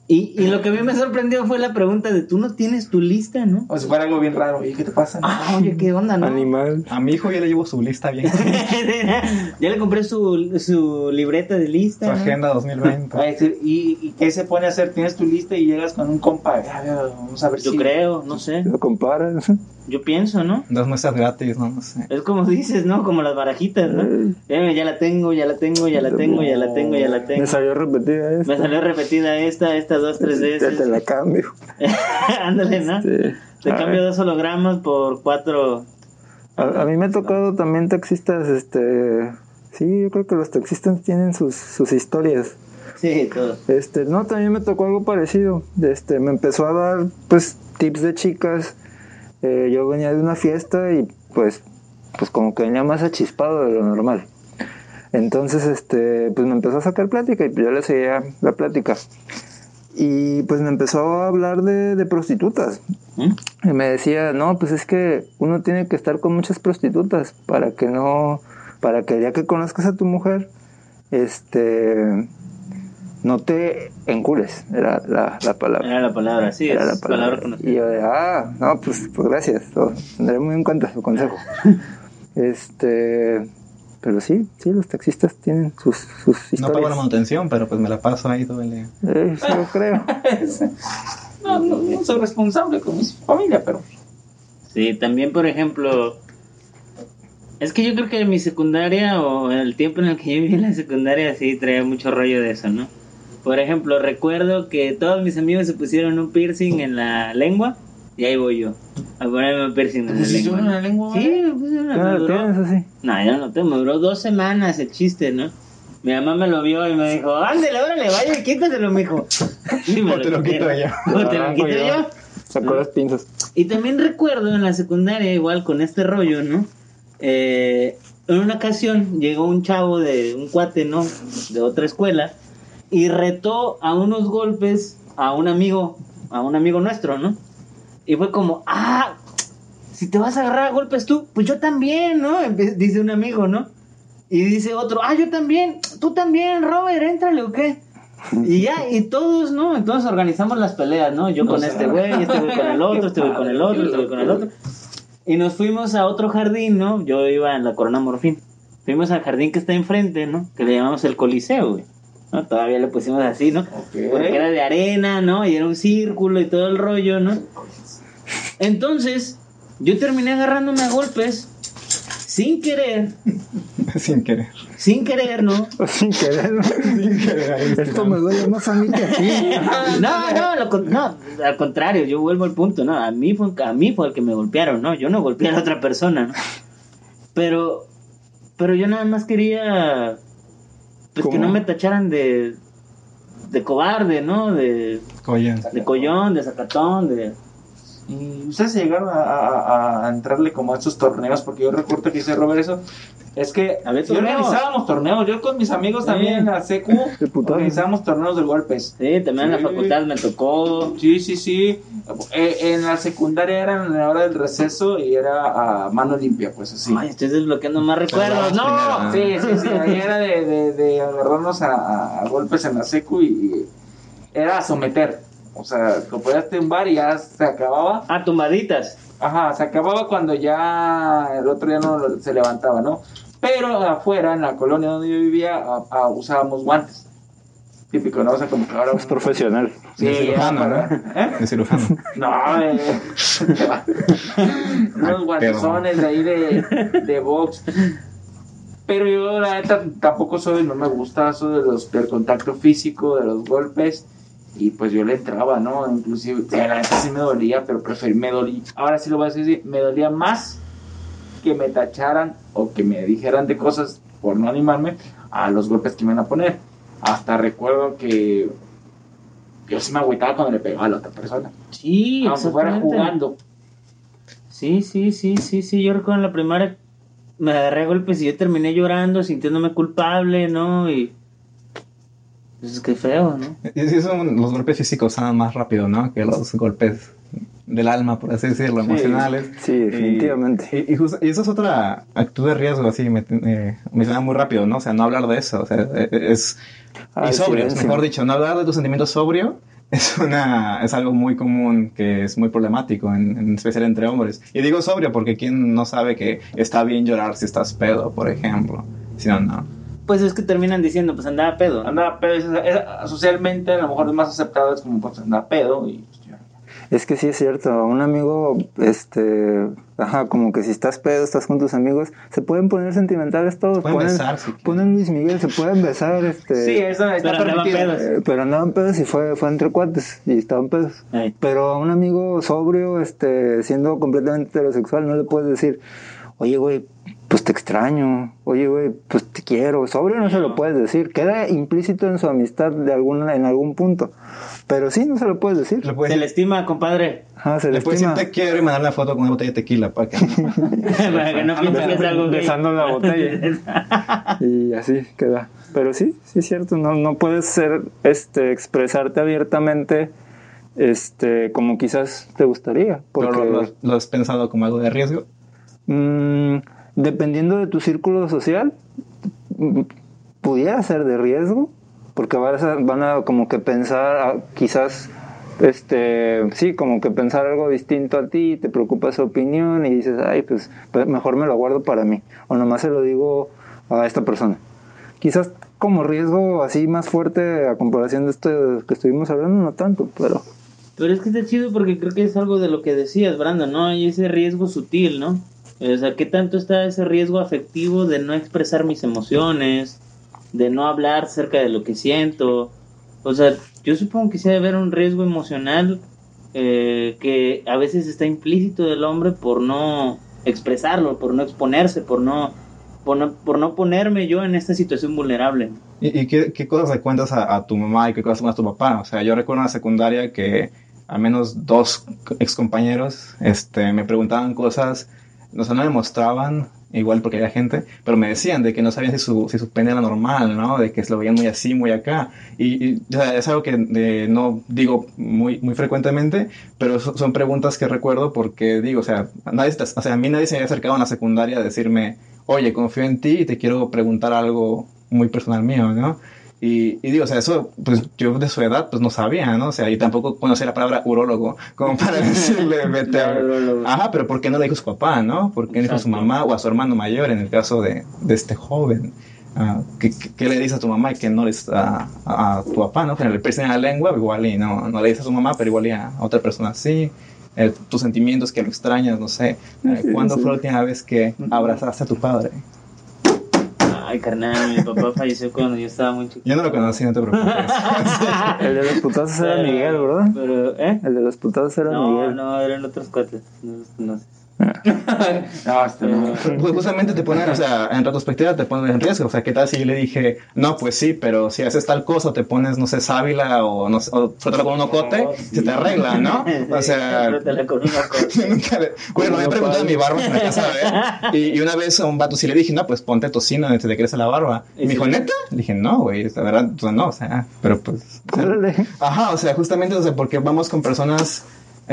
Y, y lo que a mí me sorprendió fue la pregunta de, ¿tú no tienes tu lista, no? O si fuera algo bien raro, ¿y qué te pasa? Ah, oye, ¿qué onda, no? Animal. A mi hijo ya le llevo su lista bien, su ya le compré su, su libreta de lista. ¿no? agenda 2020. Va a decir, ¿y, ¿Y qué se pone a hacer? Tienes tu lista y llegas con un compa. "A ver, vamos a ver Yo si. creo, no sé. Lo comparas. Yo pienso, ¿no? Dos muestras gratis, no, no sé. Es como dices, ¿no? Como las barajitas, ¿no? Eh, ya la tengo, ya la tengo, ya la tengo, ya la tengo, ya la tengo. Me salió repetida esta. Me salió repetida esta, esta dos, tres Ya veces. te la cambio. Ándale, ¿no? Sí. Te A cambio ver, dos hologramas por cuatro. A, a mí me ha tocado también taxistas, este... Sí, yo creo que los taxistas tienen sus, sus historias. Sí, todo. Este, no, también me tocó algo parecido. Este, me empezó a dar, pues, tips de chicas. Eh, yo venía de una fiesta y, pues, pues como que venía más achispado de lo normal. Entonces, este, pues me empezó a sacar plática y pues, yo le seguía la plática. Y pues me empezó a hablar de, de prostitutas. ¿Mm? Y me decía, no, pues es que uno tiene que estar con muchas prostitutas para que no, para que ya que conozcas a tu mujer, este, no te encules, era la, la palabra. Era la palabra, sí, Era es la palabra. conocida. Y yo de, ah, no, pues, pues gracias, lo tendré muy en cuenta su consejo. este, pero sí, sí, los taxistas tienen sus, sus No pago la historias. manutención, pero pues me la paso ahí todo el día. Eh, sí, lo creo. no, no, no soy responsable con mi familia, pero. Sí, también, por ejemplo, es que yo creo que en mi secundaria o en el tiempo en el que yo viví en la secundaria sí traía mucho rollo de eso, ¿no? Por ejemplo, recuerdo que todos mis amigos se pusieron un piercing en la lengua Y ahí voy yo. A ponerme un piercing en ¿Te la lengua. en la lengua? Sí, me puse una, Ah, duró- ¿Tienes así? No, yo no lo tengo, me duró dos semanas el chiste, ¿no? Mi mamá me lo vio y me dijo, ándale, órale, vaya y quítatelo, mijo. Y me O te lo quito quité. yo. O te lo Ah, quito pues yo. yo. Sacó las pinzas. Y también recuerdo en la secundaria, igual con este rollo, ¿no? Eh, en una ocasión llegó un chavo de un cuate, ¿no? De otra escuela y retó a unos golpes a un amigo, a un amigo nuestro, ¿no? Y fue como, ah, si te vas a agarrar a golpes tú, pues yo también, ¿no? Dice un amigo, ¿no? Y dice otro, ah, yo también, tú también, Robert, éntrale o qué. Y ya, y todos, ¿no? Entonces organizamos las peleas, ¿no? Yo con este güey, este güey con el otro, este güey con el otro, este güey con el otro. Y nos fuimos a otro jardín, ¿no? Yo iba en la Corona Morfín. Fuimos al jardín que está enfrente, ¿no? Que le llamamos el Coliseo, güey. ¿No? Todavía le pusimos así, ¿no? Porque era de arena, ¿no? Y era un círculo y todo el rollo, ¿no? Entonces, yo terminé agarrándome a golpes sin querer, Sin querer. sin querer, ¿no? Sin querer. ¿no? Sin querer. Esto me duele más a mí que a ti. No, no, lo no, al contrario, yo vuelvo al punto, ¿no? A mí fue, a mí fue el que me golpearon, ¿no? Yo no golpeé a la otra persona, ¿no? Pero, pero yo nada más quería, pues que no me tacharan de, de cobarde, ¿no? De, Coyan. de collón, de sacatón, de... Y ustedes llegaron a, a- a entrarle como a estos torneos, porque yo recuerdo que hice Robert eso. Es que sí torneos. organizábamos torneos. Yo con mis amigos también en la secu organizábamos torneos de golpes. Sí, también en la Sí. facultad me tocó... Sí, sí, sí. Eh, en la secundaria era en la hora del receso y era a mano limpia, pues así. Ay, estoy desbloqueando más recuerdos. ¡No! Sí, sí, sí. Ahí era de, de, de agarrarnos a, a golpes en la secu y, y era someter. O sea, lo podías tumbar y ya se acababa. Ah, tumbaditas. Ajá, se acababa cuando ya el otro día no se levantaba, ¿no? Pero afuera, en la colonia donde yo vivía, a- a- usábamos guantes. Típico, ¿no? O sea, como que ahora... Es profesional. Sí, De cirujano, ya, ¿no? ¿Eh? De cirujano. No, eh, unos guantezones de ahí de, de box. Pero yo, la neta, tampoco soy, no me gusta eso de los, del contacto físico, de los golpes. Y pues yo le entraba, ¿no? Inclusive, la neta sí me dolía, pero preferí, me dolía. Ahora sí lo voy a decir, me dolía más que me tacharan o que me dijeran de cosas por no animarme a los golpes que me iban a poner. Hasta recuerdo que yo sí me agüitaba cuando le pegaba a la otra persona. Sí, Aunque fuera jugando. Sí, sí, sí, sí, sí. Yo recuerdo en la primaria me agarré a golpes y yo terminé llorando, sintiéndome culpable, ¿no? Y. Pues es que feo, ¿no? Y sí, son, los golpes físicos sanan más rápido, ¿no? Que los golpes del alma, por así decirlo, Sí. emocionales. Sí, definitivamente. Y, y, justo- y eso es otra actitud de riesgo, así, me, eh, menciona muy rápido, ¿no? O sea, no hablar de eso, o sea, eh, es... Ah, y el sobrio, silencio. mejor dicho, no hablar de tus sentimientos sobrio es una es algo muy común que es muy problemático, en, en especial entre hombres. Y digo sobrio porque quién no sabe que está bien llorar si estás pedo, por ejemplo. Si no, no. Pues es que terminan diciendo, pues andaba pedo. Andaba pedo, es- es- socialmente a lo mejor es más aceptado, es como pues andaba pedo y pues, ya. Es que sí es cierto, un amigo, este, ajá, como que si estás pedo, estás con tus amigos, se pueden poner sentimentales todos, Pueden ponen, besar, quieren. ponen Luis Miguel, se pueden besar, este, Sí, eso está Pero andaban permitido. pedos. eh, pero andaban pedos y fue, fue entre cuates y estaban pedos. Ey. Pero a un amigo sobrio, este, siendo completamente heterosexual, no le puedes decir, oye, güey, pues te extraño, oye, güey, pues te quiero. Sobrio no se lo puedes decir, queda implícito en su amistad de alguna, en algún punto. Pero sí, no se lo puedes decir. Se le estima, compadre. Ajá, se le le puedes decir estima. te quiero y mandar una foto con una botella de tequila para que... Para que no piense que es algo. Besando la botella. y así queda. Pero sí, sí es cierto, no, no puedes ser, este, expresarte abiertamente, este, como quizás te gustaría. Porque Pero lo, lo has pensado como algo de riesgo. mm, dependiendo de tu círculo social, pudiera ser de riesgo, porque vas a- van a como que pensar, ah, quizás, este, sí, como que pensar algo distinto a ti, te preocupa su opinión y dices, ay, pues, pues mejor me lo guardo para mí, o nomás se lo digo a esta persona. Quizás como riesgo así más fuerte a comparación de esto que estuvimos hablando, no tanto, pero Pero es que está chido porque creo que es algo de lo que decías, Brandon, ¿no? Hay ese riesgo sutil, ¿no? O sea, ¿qué tanto está ese riesgo afectivo de no expresar mis emociones, de no hablar acerca de lo que siento? O sea, yo supongo que sí debe haber un riesgo emocional eh, que a veces está implícito del hombre por no expresarlo, por no exponerse, por no, por no, por no ponerme yo en esta situación vulnerable. ¿Y, y qué, qué cosas le cuentas a, a tu mamá y qué cosas le cuentas a tu papá? O sea, yo recuerdo en la secundaria que al menos dos excompañeros este, me preguntaban cosas, o sea, no me mostraban, igual porque había gente, pero me decían de que no sabían si su, si su pene era normal, ¿no? De que se lo veían muy así, muy acá. Y, y, o es algo que eh, no digo muy, muy frecuentemente, pero so- son preguntas que recuerdo porque digo, o sea, nadie, o sea, a mí nadie se había acercado en la secundaria a decirme, oye, confío en ti y te quiero preguntar algo muy personal mío, ¿no? Y, y digo, o sea, eso, pues yo de su edad, pues no sabía, ¿no? O sea, y tampoco conocía la palabra urólogo, como para decirle, vete a... Ajá, pero ¿por qué no le dijo a su papá, no? ¿Por qué no dijo a su mamá o a su hermano mayor en el caso de, de este joven? Ah, ¿qué, qué, le dices a tu mamá y qué no le dices a, a, a tu papá, no? Que le piercen la lengua, igual y no, no le dices a su mamá, pero igual y a otra persona así. Eh, tus sentimientos que lo extrañas, no sé. Eh, ¿Cuándo fue la última vez que abrazaste a tu padre? Ay, carnal, mi papá falleció cuando yo estaba muy chiquito. Yo no lo conocí, no te preocupes. El de los putazos era Pero- Miguel, ¿verdad? Pero, ¿eh? El de los putazos era No, Miguel. no, eran otros cuates. No los conoces. No, este no. Pues justamente te ponen, o sea, en retrospectiva te ponen en riesgo. O sea, ¿qué tal si yo le dije, no, pues sí, pero si haces tal cosa, te pones, no sé, sábila o, no sé, o con un ocote, Oh, se te arregla, ¿no? O sea, con Bueno, me he preguntado a mi barba en la casa, ¿eh? Y, y una vez a un vato sí le dije, no, pues ponte tocino antes de que crece la barba. Y me dijo, ¿neta? Le dije, no, güey, la verdad, no, o sea, pero pues... Ajá, o sea, justamente, o sea, porque vamos con personas,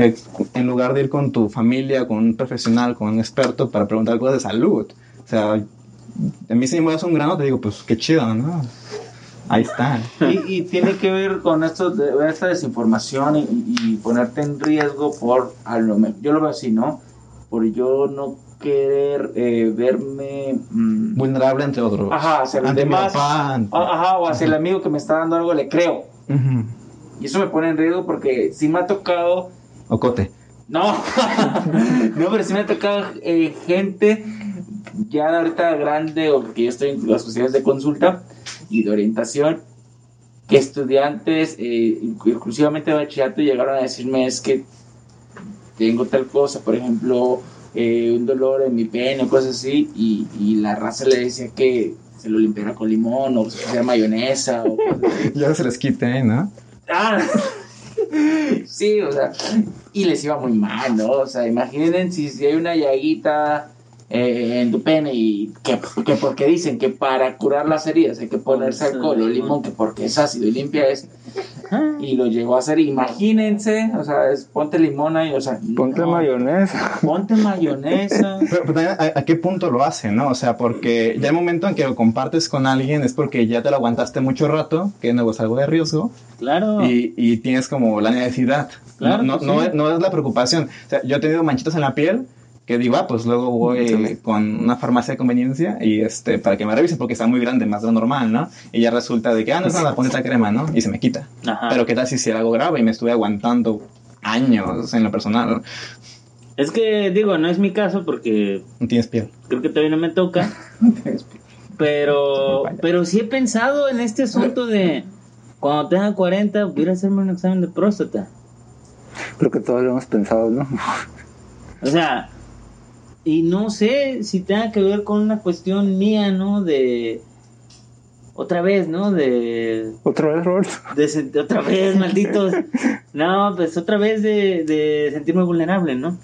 eh, en lugar de ir con tu familia, con un profesional, con un experto para preguntar cosas de salud. O sea, a mí si me mueves un grano, te digo, pues qué chido, ¿no? Ahí está. Y, y tiene que ver con esto de esta desinformación y, y ponerte en riesgo por a lo yo lo veo así, ¿no? Por yo no querer eh, verme mm, Vulnerable entre otros. Ajá, hacia los demás. papá, ante- a- ajá, o hacia el amigo que me está dando algo le creo. Ujú. Y eso me pone en riesgo porque sí me ha tocado Ocote. no, no, pero sí me ha tocado eh, gente ya ahorita grande o que yo estoy en las sociedades de consulta y de orientación que estudiantes, eh, inclusivamente de bachillerato, llegaron a decirme es que tengo tal cosa, por ejemplo, eh, un dolor en mi pene o cosas así, y, y la raza le decía que se lo limpiara con limón o se pusiera mayonesa o cosas así. Ya se les quite, ¿no? Ah, sí, o sea, y les iba muy mal, ¿no? O sea, imaginen si, si hay una llaguita eh, en tu pene y que, que porque dicen que para curar las heridas hay que ponerse alcohol o limón, que porque es ácido y limpia es, y lo llegó a hacer, imagínense, o sea, es, ponte limón ahí, o sea, Ponte no, mayonesa. ponte mayonesa. Pero, pero también, ¿a, a qué punto lo hace, no? O sea, porque ya el momento en que lo compartes con alguien es porque ya te lo aguantaste mucho rato, que no es algo de riesgo, Claro. y, y tienes como la necesidad. Claro no, no, es, no es la preocupación. O sea, yo he tenido manchitas en la piel que digo, ah, pues luego voy con una farmacia de conveniencia y este, para que me revisen porque está muy grande, más de lo normal, ¿no? Y ya resulta de que, ah, no es nada, ponte esta crema, ¿no? Y se me quita. Ajá. Pero qué tal si hiciera algo grave y me estuve aguantando años en lo personal. Es que, digo, no es mi caso porque No tienes piel. creo que todavía no me toca. Pero, pero sí he pensado en este asunto de cuando tenga 40, voy a hacerme un examen de próstata. Creo que todos lo hemos pensado, ¿no? O sea, y no sé si tenga que ver con una cuestión mía, ¿no? De. Otra vez, ¿no? De. Otra vez, Robert. de otra vez, malditos. No, pues otra vez de, de sentirme vulnerable, ¿no?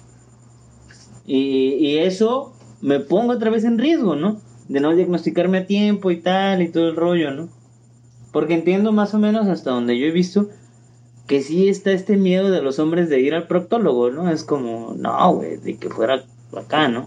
Y, y eso me pongo otra vez en riesgo, ¿no? De no diagnosticarme a tiempo y tal y todo el rollo, ¿no? Porque entiendo más o menos hasta donde yo he visto que sí está este miedo de los hombres de ir al proctólogo, ¿no? Es como, no, güey, de que fuera acá, ¿no?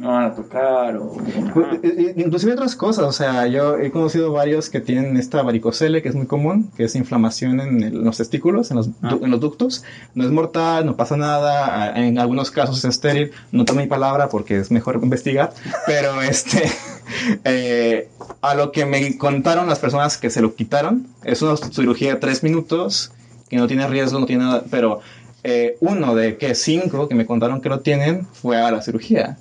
No van a tocar o... Pues, eh, eh, Inclusive otras cosas, o sea, yo he conocido varios que tienen esta varicocele, que es muy común, que es inflamación en, el- los testículos, en los, Ah. en los ductos. No es mortal, no pasa nada, en algunos casos es estéril, no tomo mi palabra porque es mejor investigar, pero este, eh, a lo que me contaron las personas que se lo quitaron, es una cirugía de tres minutos, que no tiene riesgo, no tiene nada, pero eh, uno de que cinco que me contaron que lo tienen fue a la cirugía.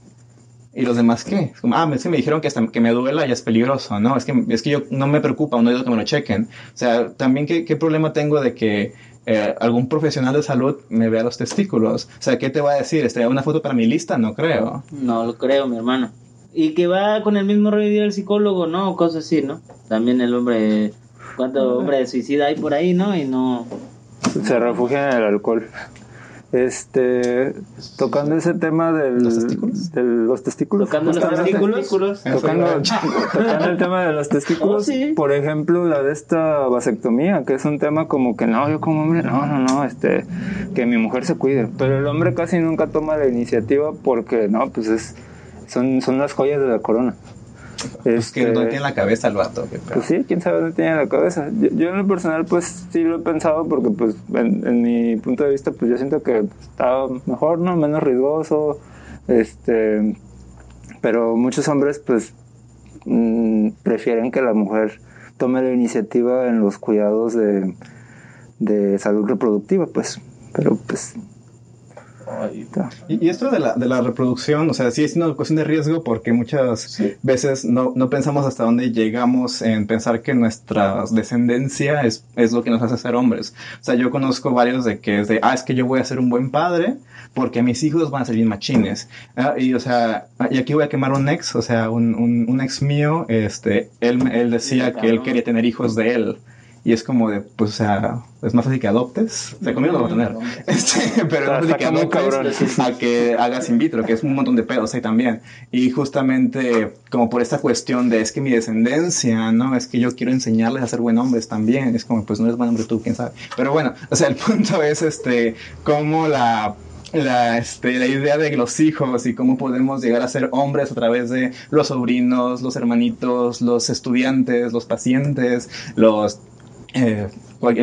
¿Y los demás qué? Como, ah, es me dijeron que hasta que me duela ya es peligroso, ¿no? Es que, es que yo no me preocupa, no digo que me lo chequen. O sea, también qué, qué problema tengo de que eh, algún profesional de salud me vea los testículos. O sea, ¿qué te va a decir? ¿Este, ¿Una foto para mi lista? No creo. No lo creo, mi hermano. Y que va con el mismo rollo de ir al psicólogo, ¿no? Cosas así, ¿no? También el hombre... ¿Cuánto hombre de suicida hay por ahí, no? Y no... Se refugia en el alcohol. Este, tocando ese tema del, ¿Los testículos? de los testículos. Tocando los testículos. Tocando, tocando el tema de los testículos, Oh, sí. por ejemplo, la de esta vasectomía, que es un tema como que no, yo como hombre, no, no, no, este, que mi mujer se cuide. Pero el hombre casi nunca toma la iniciativa porque, no, pues es, son, son las joyas de la corona. Es que Este, no tiene la cabeza el vato. pues sí, quién sabe dónde tiene la cabeza. Yo, yo en lo personal, pues sí lo he pensado porque, pues, en, en mi punto de vista, pues yo siento que está mejor, ¿no? Menos riesgoso. Este. Pero muchos hombres, pues, mm, prefieren que la mujer tome la iniciativa en los cuidados de, de salud reproductiva, pues. Pero, pues. Y, y esto de la, de la reproducción, o sea, sí es una cuestión de riesgo porque muchas veces no, no pensamos hasta dónde llegamos en pensar que nuestra descendencia es, es lo que nos hace ser hombres. O sea, yo conozco varios de que es de, ah, es que yo voy a ser un buen padre porque mis hijos van a ser bien machines. Ah, y, o sea, y aquí voy a quemar un ex, o sea, un, un, un ex mío, este, él, él decía que él quería tener hijos de él. Y es como de, pues, o sea, es más fácil que adoptes. O sea, conmigo lo voy a tener. Este, pero es más fácil que adoptes a que hagas in vitro, que es un montón de pedos ahí también. Y justamente, como por esta cuestión de, es que mi descendencia, ¿no? Es que yo quiero enseñarles a ser buen hombres también. Es como, pues, no eres buen hombre tú, quién sabe. Pero bueno, o sea, el punto es, este, cómo la la, este, la idea de los hijos y cómo podemos llegar a ser hombres a través de los sobrinos, los hermanitos, los estudiantes, los pacientes, los, eh,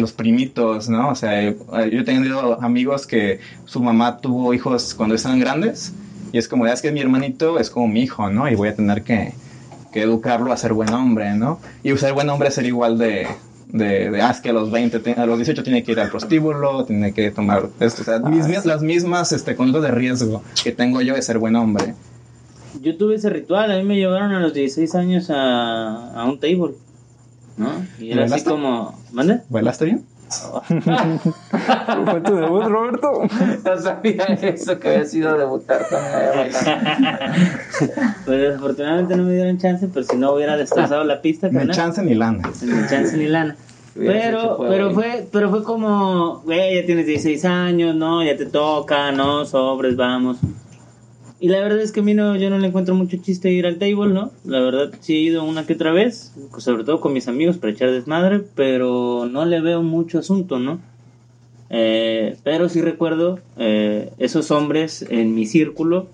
los primitos, ¿no? O sea, eh, yo he tenido amigos que su mamá tuvo hijos cuando estaban grandes y es como, ya es que mi hermanito es como mi hijo, ¿no? Y voy a tener que, que educarlo a ser buen hombre, ¿no? Y ser buen hombre es ser igual de, de, de, ah, es que a los 20, te- a los 18 tiene que ir al prostíbulo, tiene que tomar esto, o sea, mis- las mismas este, conductas de riesgo que tengo yo de ser buen hombre. Yo tuve ese ritual, a mí me llevaron a los 16 años a, a un table, ¿no? Y era así como, ¿mande? ¿Bailaste bien? ¿Fue tu debut, Roberto? No sabía eso, que había sido debutar. Pues desafortunadamente no me dieron chance, pero si no hubiera destrozado la pista, Ni chance ni lana. Ni chance ni lana. Pero, pero fue, pero fue como, güey, ya tienes 16 años, ¿no? Ya te toca, ¿no? Sobres, vamos. Y la verdad es que a mí no, yo no le encuentro mucho chiste ir al table, ¿no? La verdad sí he ido una que otra vez, sobre todo con mis amigos para echar desmadre, pero no le veo mucho asunto, ¿no? Eh, pero sí recuerdo eh, esos hombres en mi círculo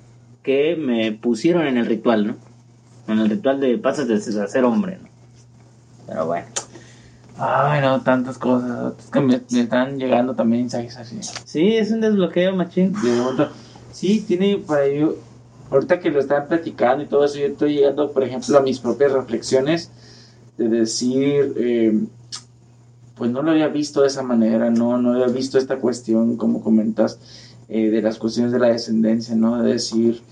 que me pusieron en el ritual, ¿no? En el ritual de pasas de ser hombre, ¿no? Pero bueno. Ay, no, tantas cosas. Es que me, me están llegando también mensajes así. Sí, es un desbloqueo, machín. Sí, tiene para yo. Ahorita que lo están platicando y todo eso, yo estoy llegando, por ejemplo, a mis propias reflexiones de decir, eh, pues no lo había visto de esa manera, no, no había visto esta cuestión, como comentas, eh, de las cuestiones de la descendencia, ¿no? De decir,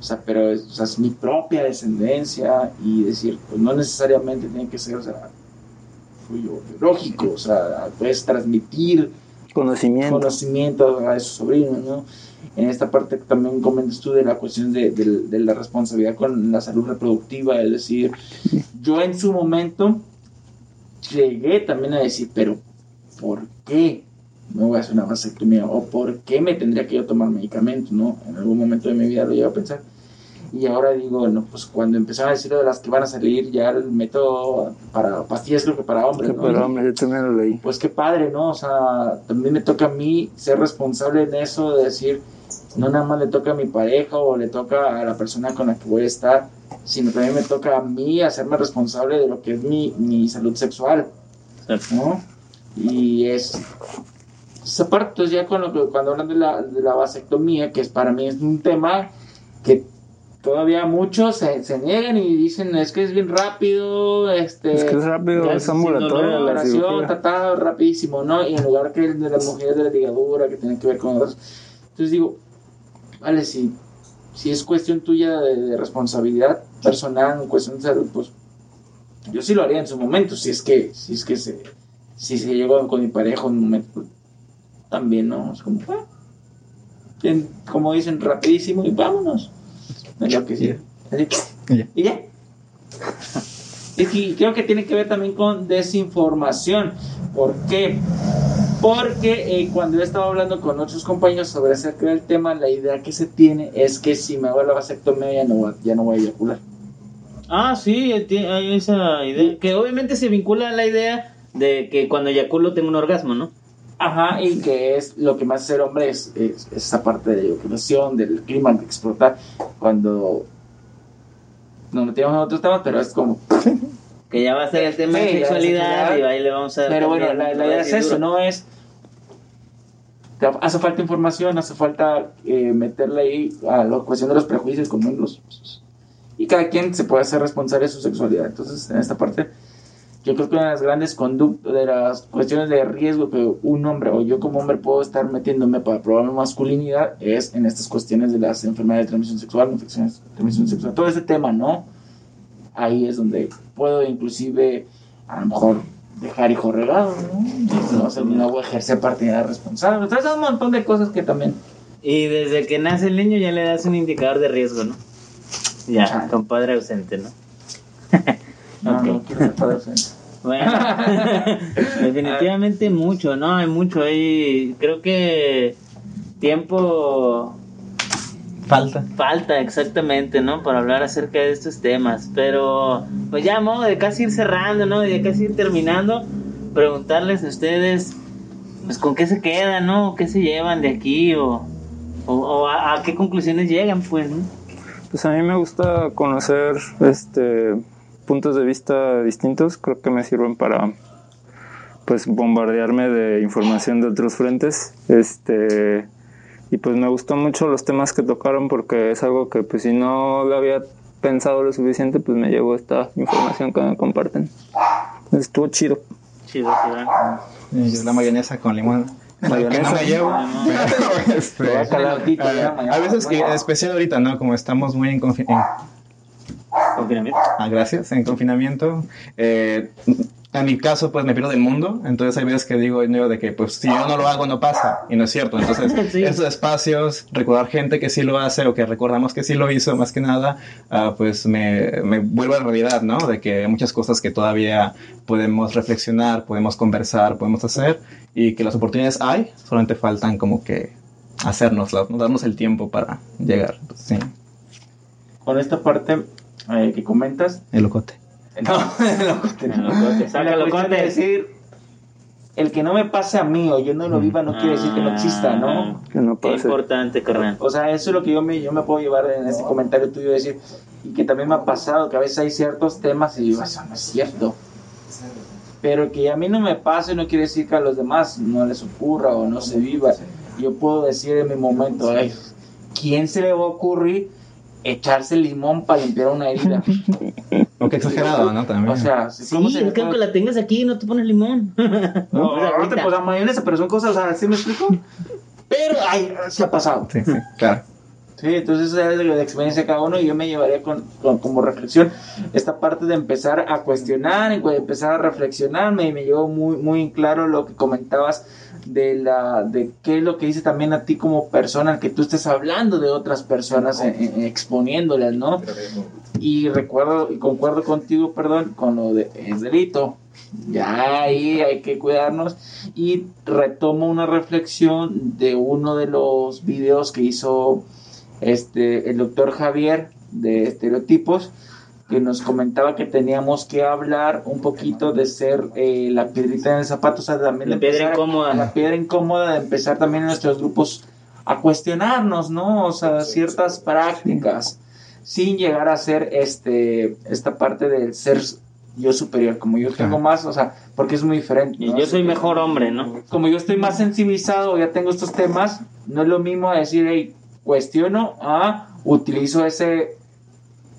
o sea, pero es, o sea, es mi propia descendencia y decir, pues no necesariamente tiene que ser, o sea, tuyo, biológico, o sea, puedes transmitir Conocimiento. conocimiento a esos sobrinos, ¿no? En esta parte que también comentas tú de la cuestión de, de- de la responsabilidad con la salud reproductiva, es decir, yo en su momento llegué también a decir, pero ¿por qué me voy a hacer una vasectomía? ¿O por qué me tendría que yo tomar medicamentos, no? En algún momento de mi vida lo llevo a pensar. Y ahora digo, bueno, pues cuando empezaron a decir de las que van a salir, ya el método para pastillas creo que para hombres, Que ¿no? para hombre, yo también lo leí. pues qué padre, ¿no? O sea, también me toca a mí ser responsable en eso, de decir, no nada más le toca a mi pareja o le toca a la persona con la que voy a estar, sino también me toca a mí hacerme responsable de lo que es mi, mi salud sexual, ¿no? Y es esa parte, entonces ya con lo que- cuando hablan de la, de la vasectomía, que es para mí es un tema que todavía muchos se, se niegan y dicen, es que es bien rápido, este... Es que es rápido, es ambulatorio la operación, cirugía. tratado rapidísimo, ¿no? Y en lugar que el de las mujeres de la ligadura, que tienen que ver con otras. Entonces digo, vale, si, si es cuestión tuya de, de responsabilidad personal, en cuestión de salud, pues yo sí lo haría en su momento, si es que, si es que se, si se llegó con mi pareja en un momento. también, ¿no? Es como, ah, bien, como dicen, rapidísimo y vámonos. Que sí. Así, Y ya. y ya. Y que- creo que tiene que ver también con desinformación. ¿Por qué? Porque eh, cuando yo estaba hablando con otros compañeros sobre acerca del tema, la idea que se tiene es que si me hago la vasectomía ya no, ya no voy a eyacular. Ah, sí, hay esa idea. Que obviamente se vincula a la idea de que cuando eyaculo tengo un orgasmo, ¿no? Ajá, y que es lo que más hace el hombre es, es- es esa parte de eyaculación, del clima, de explotar, cuando no metíamos en otros temas, pero es como, Que ya va a ser el tema Sí, de sexualidad y ahí le vamos a dar pero bueno, la, la idea es eso, no es, hace falta información, hace falta eh, meterle ahí a la cuestión de los prejuicios los... Y cada quien se puede hacer responsable de su sexualidad, entonces en esta parte... Yo creo que una de las grandes conductas, de las cuestiones de riesgo que un hombre o yo como hombre puedo estar metiéndome para probar mi masculinidad es en estas cuestiones de las enfermedades de transmisión sexual, infecciones de transmisión sexual, todo ese tema, ¿no? Ahí es donde puedo inclusive a lo mejor dejar hijo regado, ¿no? Y no, sé, no voy a ejercer paternidad responsable. Entonces hay un montón de cosas que también... Y desde que nace el niño ya le das un indicador de riesgo, ¿no? Ya, Chale. compadre ausente, ¿no? No, Ok. no quiero ser padre ausente. Bueno, definitivamente mucho, ¿no? Hay mucho ahí. Creo que tiempo Falta. falta exactamente, ¿no? Para hablar acerca de estos temas. Pero, pues ya modo de casi ir cerrando, ¿no? De casi ir terminando, preguntarles a ustedes, pues con qué se quedan, ¿no? ¿Qué se llevan de aquí? O, o, o a, a qué conclusiones llegan, pues, ¿no? Pues a mí me gusta conocer este puntos de vista distintos, creo que me sirven para pues bombardearme de información de otros frentes. Este y pues me gustó mucho los temas que tocaron porque es algo que pues si no lo había pensado lo suficiente, pues me llegó esta información que me comparten. Estuvo chido. Chido, chido. Yo la mayonesa con limón. Mayonesa. Que no me llevo. Pero, este, voy a calar veces, que, en especial ahorita, ¿no? Como estamos muy en, confi- en Confinamiento. Ah, gracias, en confinamiento. Eh, en mi caso, pues me pierdo del mundo, entonces hay veces que digo no, de que pues si yo no lo hago no pasa, y no es cierto. Entonces, Sí. esos espacios, recordar gente que sí lo hace o que recordamos que sí lo hizo, más que nada, ah, pues me, me vuelve a la realidad, ¿no? De que hay muchas cosas que todavía podemos reflexionar, podemos conversar, podemos hacer, y que las oportunidades hay, solamente faltan como que hacernoslas, ¿no? darnos el tiempo para llegar. Entonces, sí, Con esta parte eh, que comentas, el locote. No, no. La sácalo, cuestión corte. de decir, el que no me pase a mí o yo no lo viva no quiere decir que no exista, ¿no? Ah, Que no Qué pase. importante, carnal. O sea, eso es lo que yo me, yo me puedo llevar en este comentario tuyo, decir, y que también me ha pasado, que a veces hay ciertos temas y digo, eso no es cierto. Pero que a mí no me pase no quiere decir que a los demás no les ocurra o no se viva. Yo puedo decir en mi momento, ay, ¿quién se le va a ocurrir echarse limón para limpiar una herida? O que exagerado, ¿no? También. O sea, Sí, ¿cómo se es que aunque la tengas aquí no te pones limón. No, No, no, te la mayonesa, pero son cosas, o sea, ¿sí me explico? Pero, ay, se ha pasado. Sí, sí, claro. Sí, entonces esa es la experiencia de cada uno y yo me llevaría con, con- como reflexión esta parte de empezar a cuestionar empezar a reflexionar. Me, me llevó muy, muy en claro lo que comentabas de la de qué es lo que dice también a ti como persona, que tú estés hablando de otras personas, eh, eh, exponiéndolas, ¿no? Y recuerdo y concuerdo contigo, perdón, con lo de es delito. Ya ahí hay que cuidarnos. Y retomo una reflexión de uno de los videos que hizo este el doctor Javier de estereotipos que nos comentaba que teníamos que hablar un poquito de ser eh, la piedrita en el zapato, o sea, también La piedra incómoda. la piedra incómoda de empezar también en nuestros grupos a cuestionarnos, ¿no? O sea, ciertas prácticas sin llegar a ser este esta parte del ser yo superior, como yo tengo más, o sea, porque es muy diferente. Y ¿no? yo soy mejor hombre, ¿no? como yo estoy más sensibilizado, ya tengo estos temas, no es lo mismo decir, hey, cuestiono a utilizo esa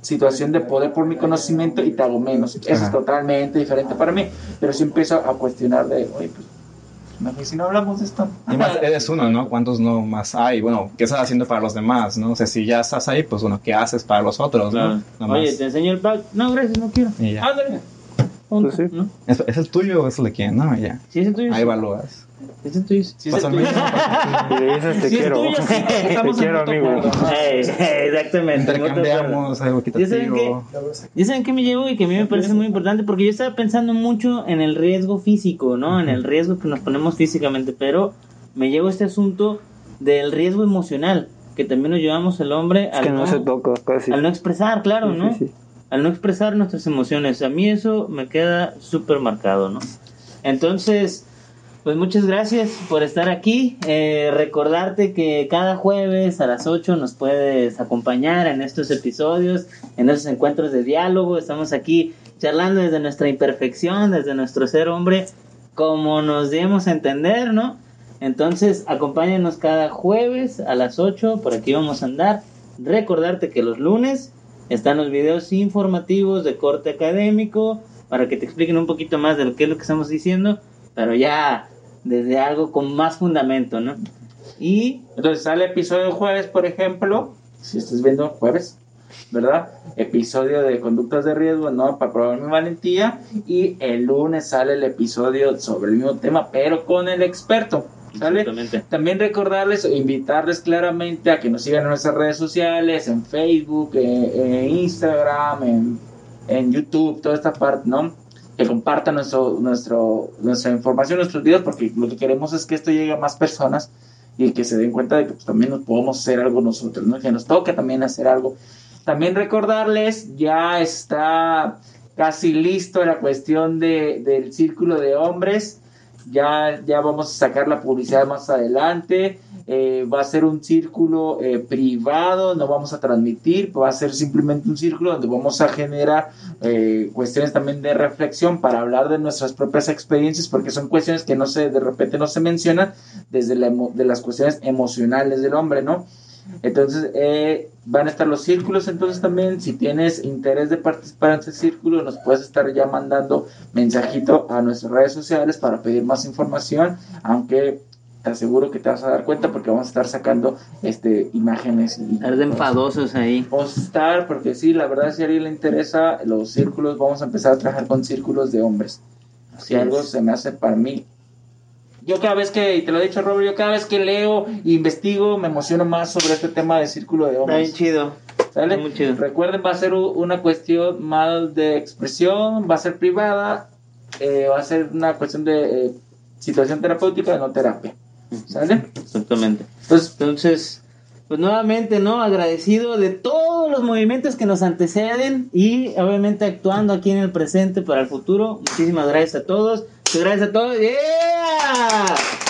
situación de poder por mi conocimiento y te hago menos. Eso es totalmente diferente para mí, pero si empiezo a cuestionar de, oye, pues, no, si no hablamos de esto. Y más eres uno, ¿no? ¿Cuántos no más hay? Bueno, ¿qué estás haciendo para los demás, no? O sea, si ya estás ahí, pues bueno, ¿qué haces para los otros, Claro. no? Oye. ¿te enseño el pack? No, gracias, no quiero. Y ya. Ándale. Pues sí. ¿no? ¿Es, es el tuyo o es el de quién? No, ya. Sí, es el tuyo. Ahí evalúas. Es el tuyo. Sí, es Pasa el tuyo. Y le dices te es quiero. tuyo, sí, te quiero, amigo. exactamente. Intercambiamos algo ¿Ya saben equitativo. ¿Ya saben qué me llevo y que a mí me parece muy importante? Porque yo estaba pensando mucho en el riesgo físico, ¿no? En el riesgo que nos ponemos físicamente, pero me llevo este asunto del riesgo emocional, que también nos llevamos el hombre Es al, que no no, se toca casi. al no expresar, claro, Sí, ¿no? sí, sí. Al no expresar nuestras emociones. A mí eso me queda súper marcado, ¿no? Entonces, pues muchas gracias por estar aquí. Eh, recordarte que cada jueves a las 8 nos puedes acompañar en estos episodios, en esos encuentros de diálogo. Estamos aquí charlando desde nuestra imperfección, desde nuestro ser hombre, como nos demos a entender, ¿no? Entonces, acompáñanos cada jueves a las 8, por aquí vamos a andar. Recordarte que los lunes están los videos informativos de corte académico para que te expliquen un poquito más de lo que es lo que estamos diciendo, pero ya desde algo con más fundamento, ¿no? Y Entonces sale episodio jueves, por ejemplo, si estás viendo jueves, ¿verdad? Episodio de conductas de riesgo, ¿no? Para probar mi valentía. Y el lunes sale el episodio sobre el mismo tema, pero con el experto, ¿sale? También recordarles o invitarles claramente a que nos sigan en nuestras redes sociales, en Facebook, eh, en Instagram, en, en YouTube, toda esta parte, ¿no? Que compartan nuestro, nuestro, nuestra información, nuestros videos, porque lo que queremos es que esto llegue a más personas y que se den cuenta de que pues, también nos podemos hacer algo nosotros, ¿no? Que nos toca también hacer algo. También recordarles, ya está casi listo la cuestión de, del círculo de hombres. Ya, ya vamos a sacar la publicidad más adelante. Eh, va a ser un círculo eh, privado, no vamos a transmitir, va a ser simplemente un círculo donde vamos a generar eh, cuestiones también de reflexión para hablar de nuestras propias experiencias, porque son cuestiones que no se, de repente no se mencionan desde la de las cuestiones emocionales del hombre, ¿no? Entonces, eh, van a estar los círculos. Entonces, también, si tienes interés de participar en este círculo, nos puedes estar ya mandando mensajito a nuestras redes sociales para pedir más información. Aunque te aseguro que te vas a dar cuenta porque vamos a estar sacando este imágenes. Y, Estar de enfadosos ahí. Vamos a estar, porque sí, la verdad, si a alguien le interesa los círculos, vamos a empezar a trabajar con círculos de hombres. Si algo se me hace para mí. Yo cada vez que, y te lo he dicho Robert, yo cada vez que leo e investigo me emociono más sobre este tema de círculo de Está bien hombres. chido. ¿sale? muy chido. Recuerden, va a ser una cuestión más de expresión, va a ser privada, eh, va a ser una cuestión de eh, situación terapéutica, no terapia. ¿Sale? Exactamente. Entonces, Entonces, pues nuevamente, ¿no? Agradecido de todos los movimientos que nos anteceden y obviamente actuando aquí en el presente para el futuro. Muchísimas gracias a todos. Gracias a todos. ¡Yeah!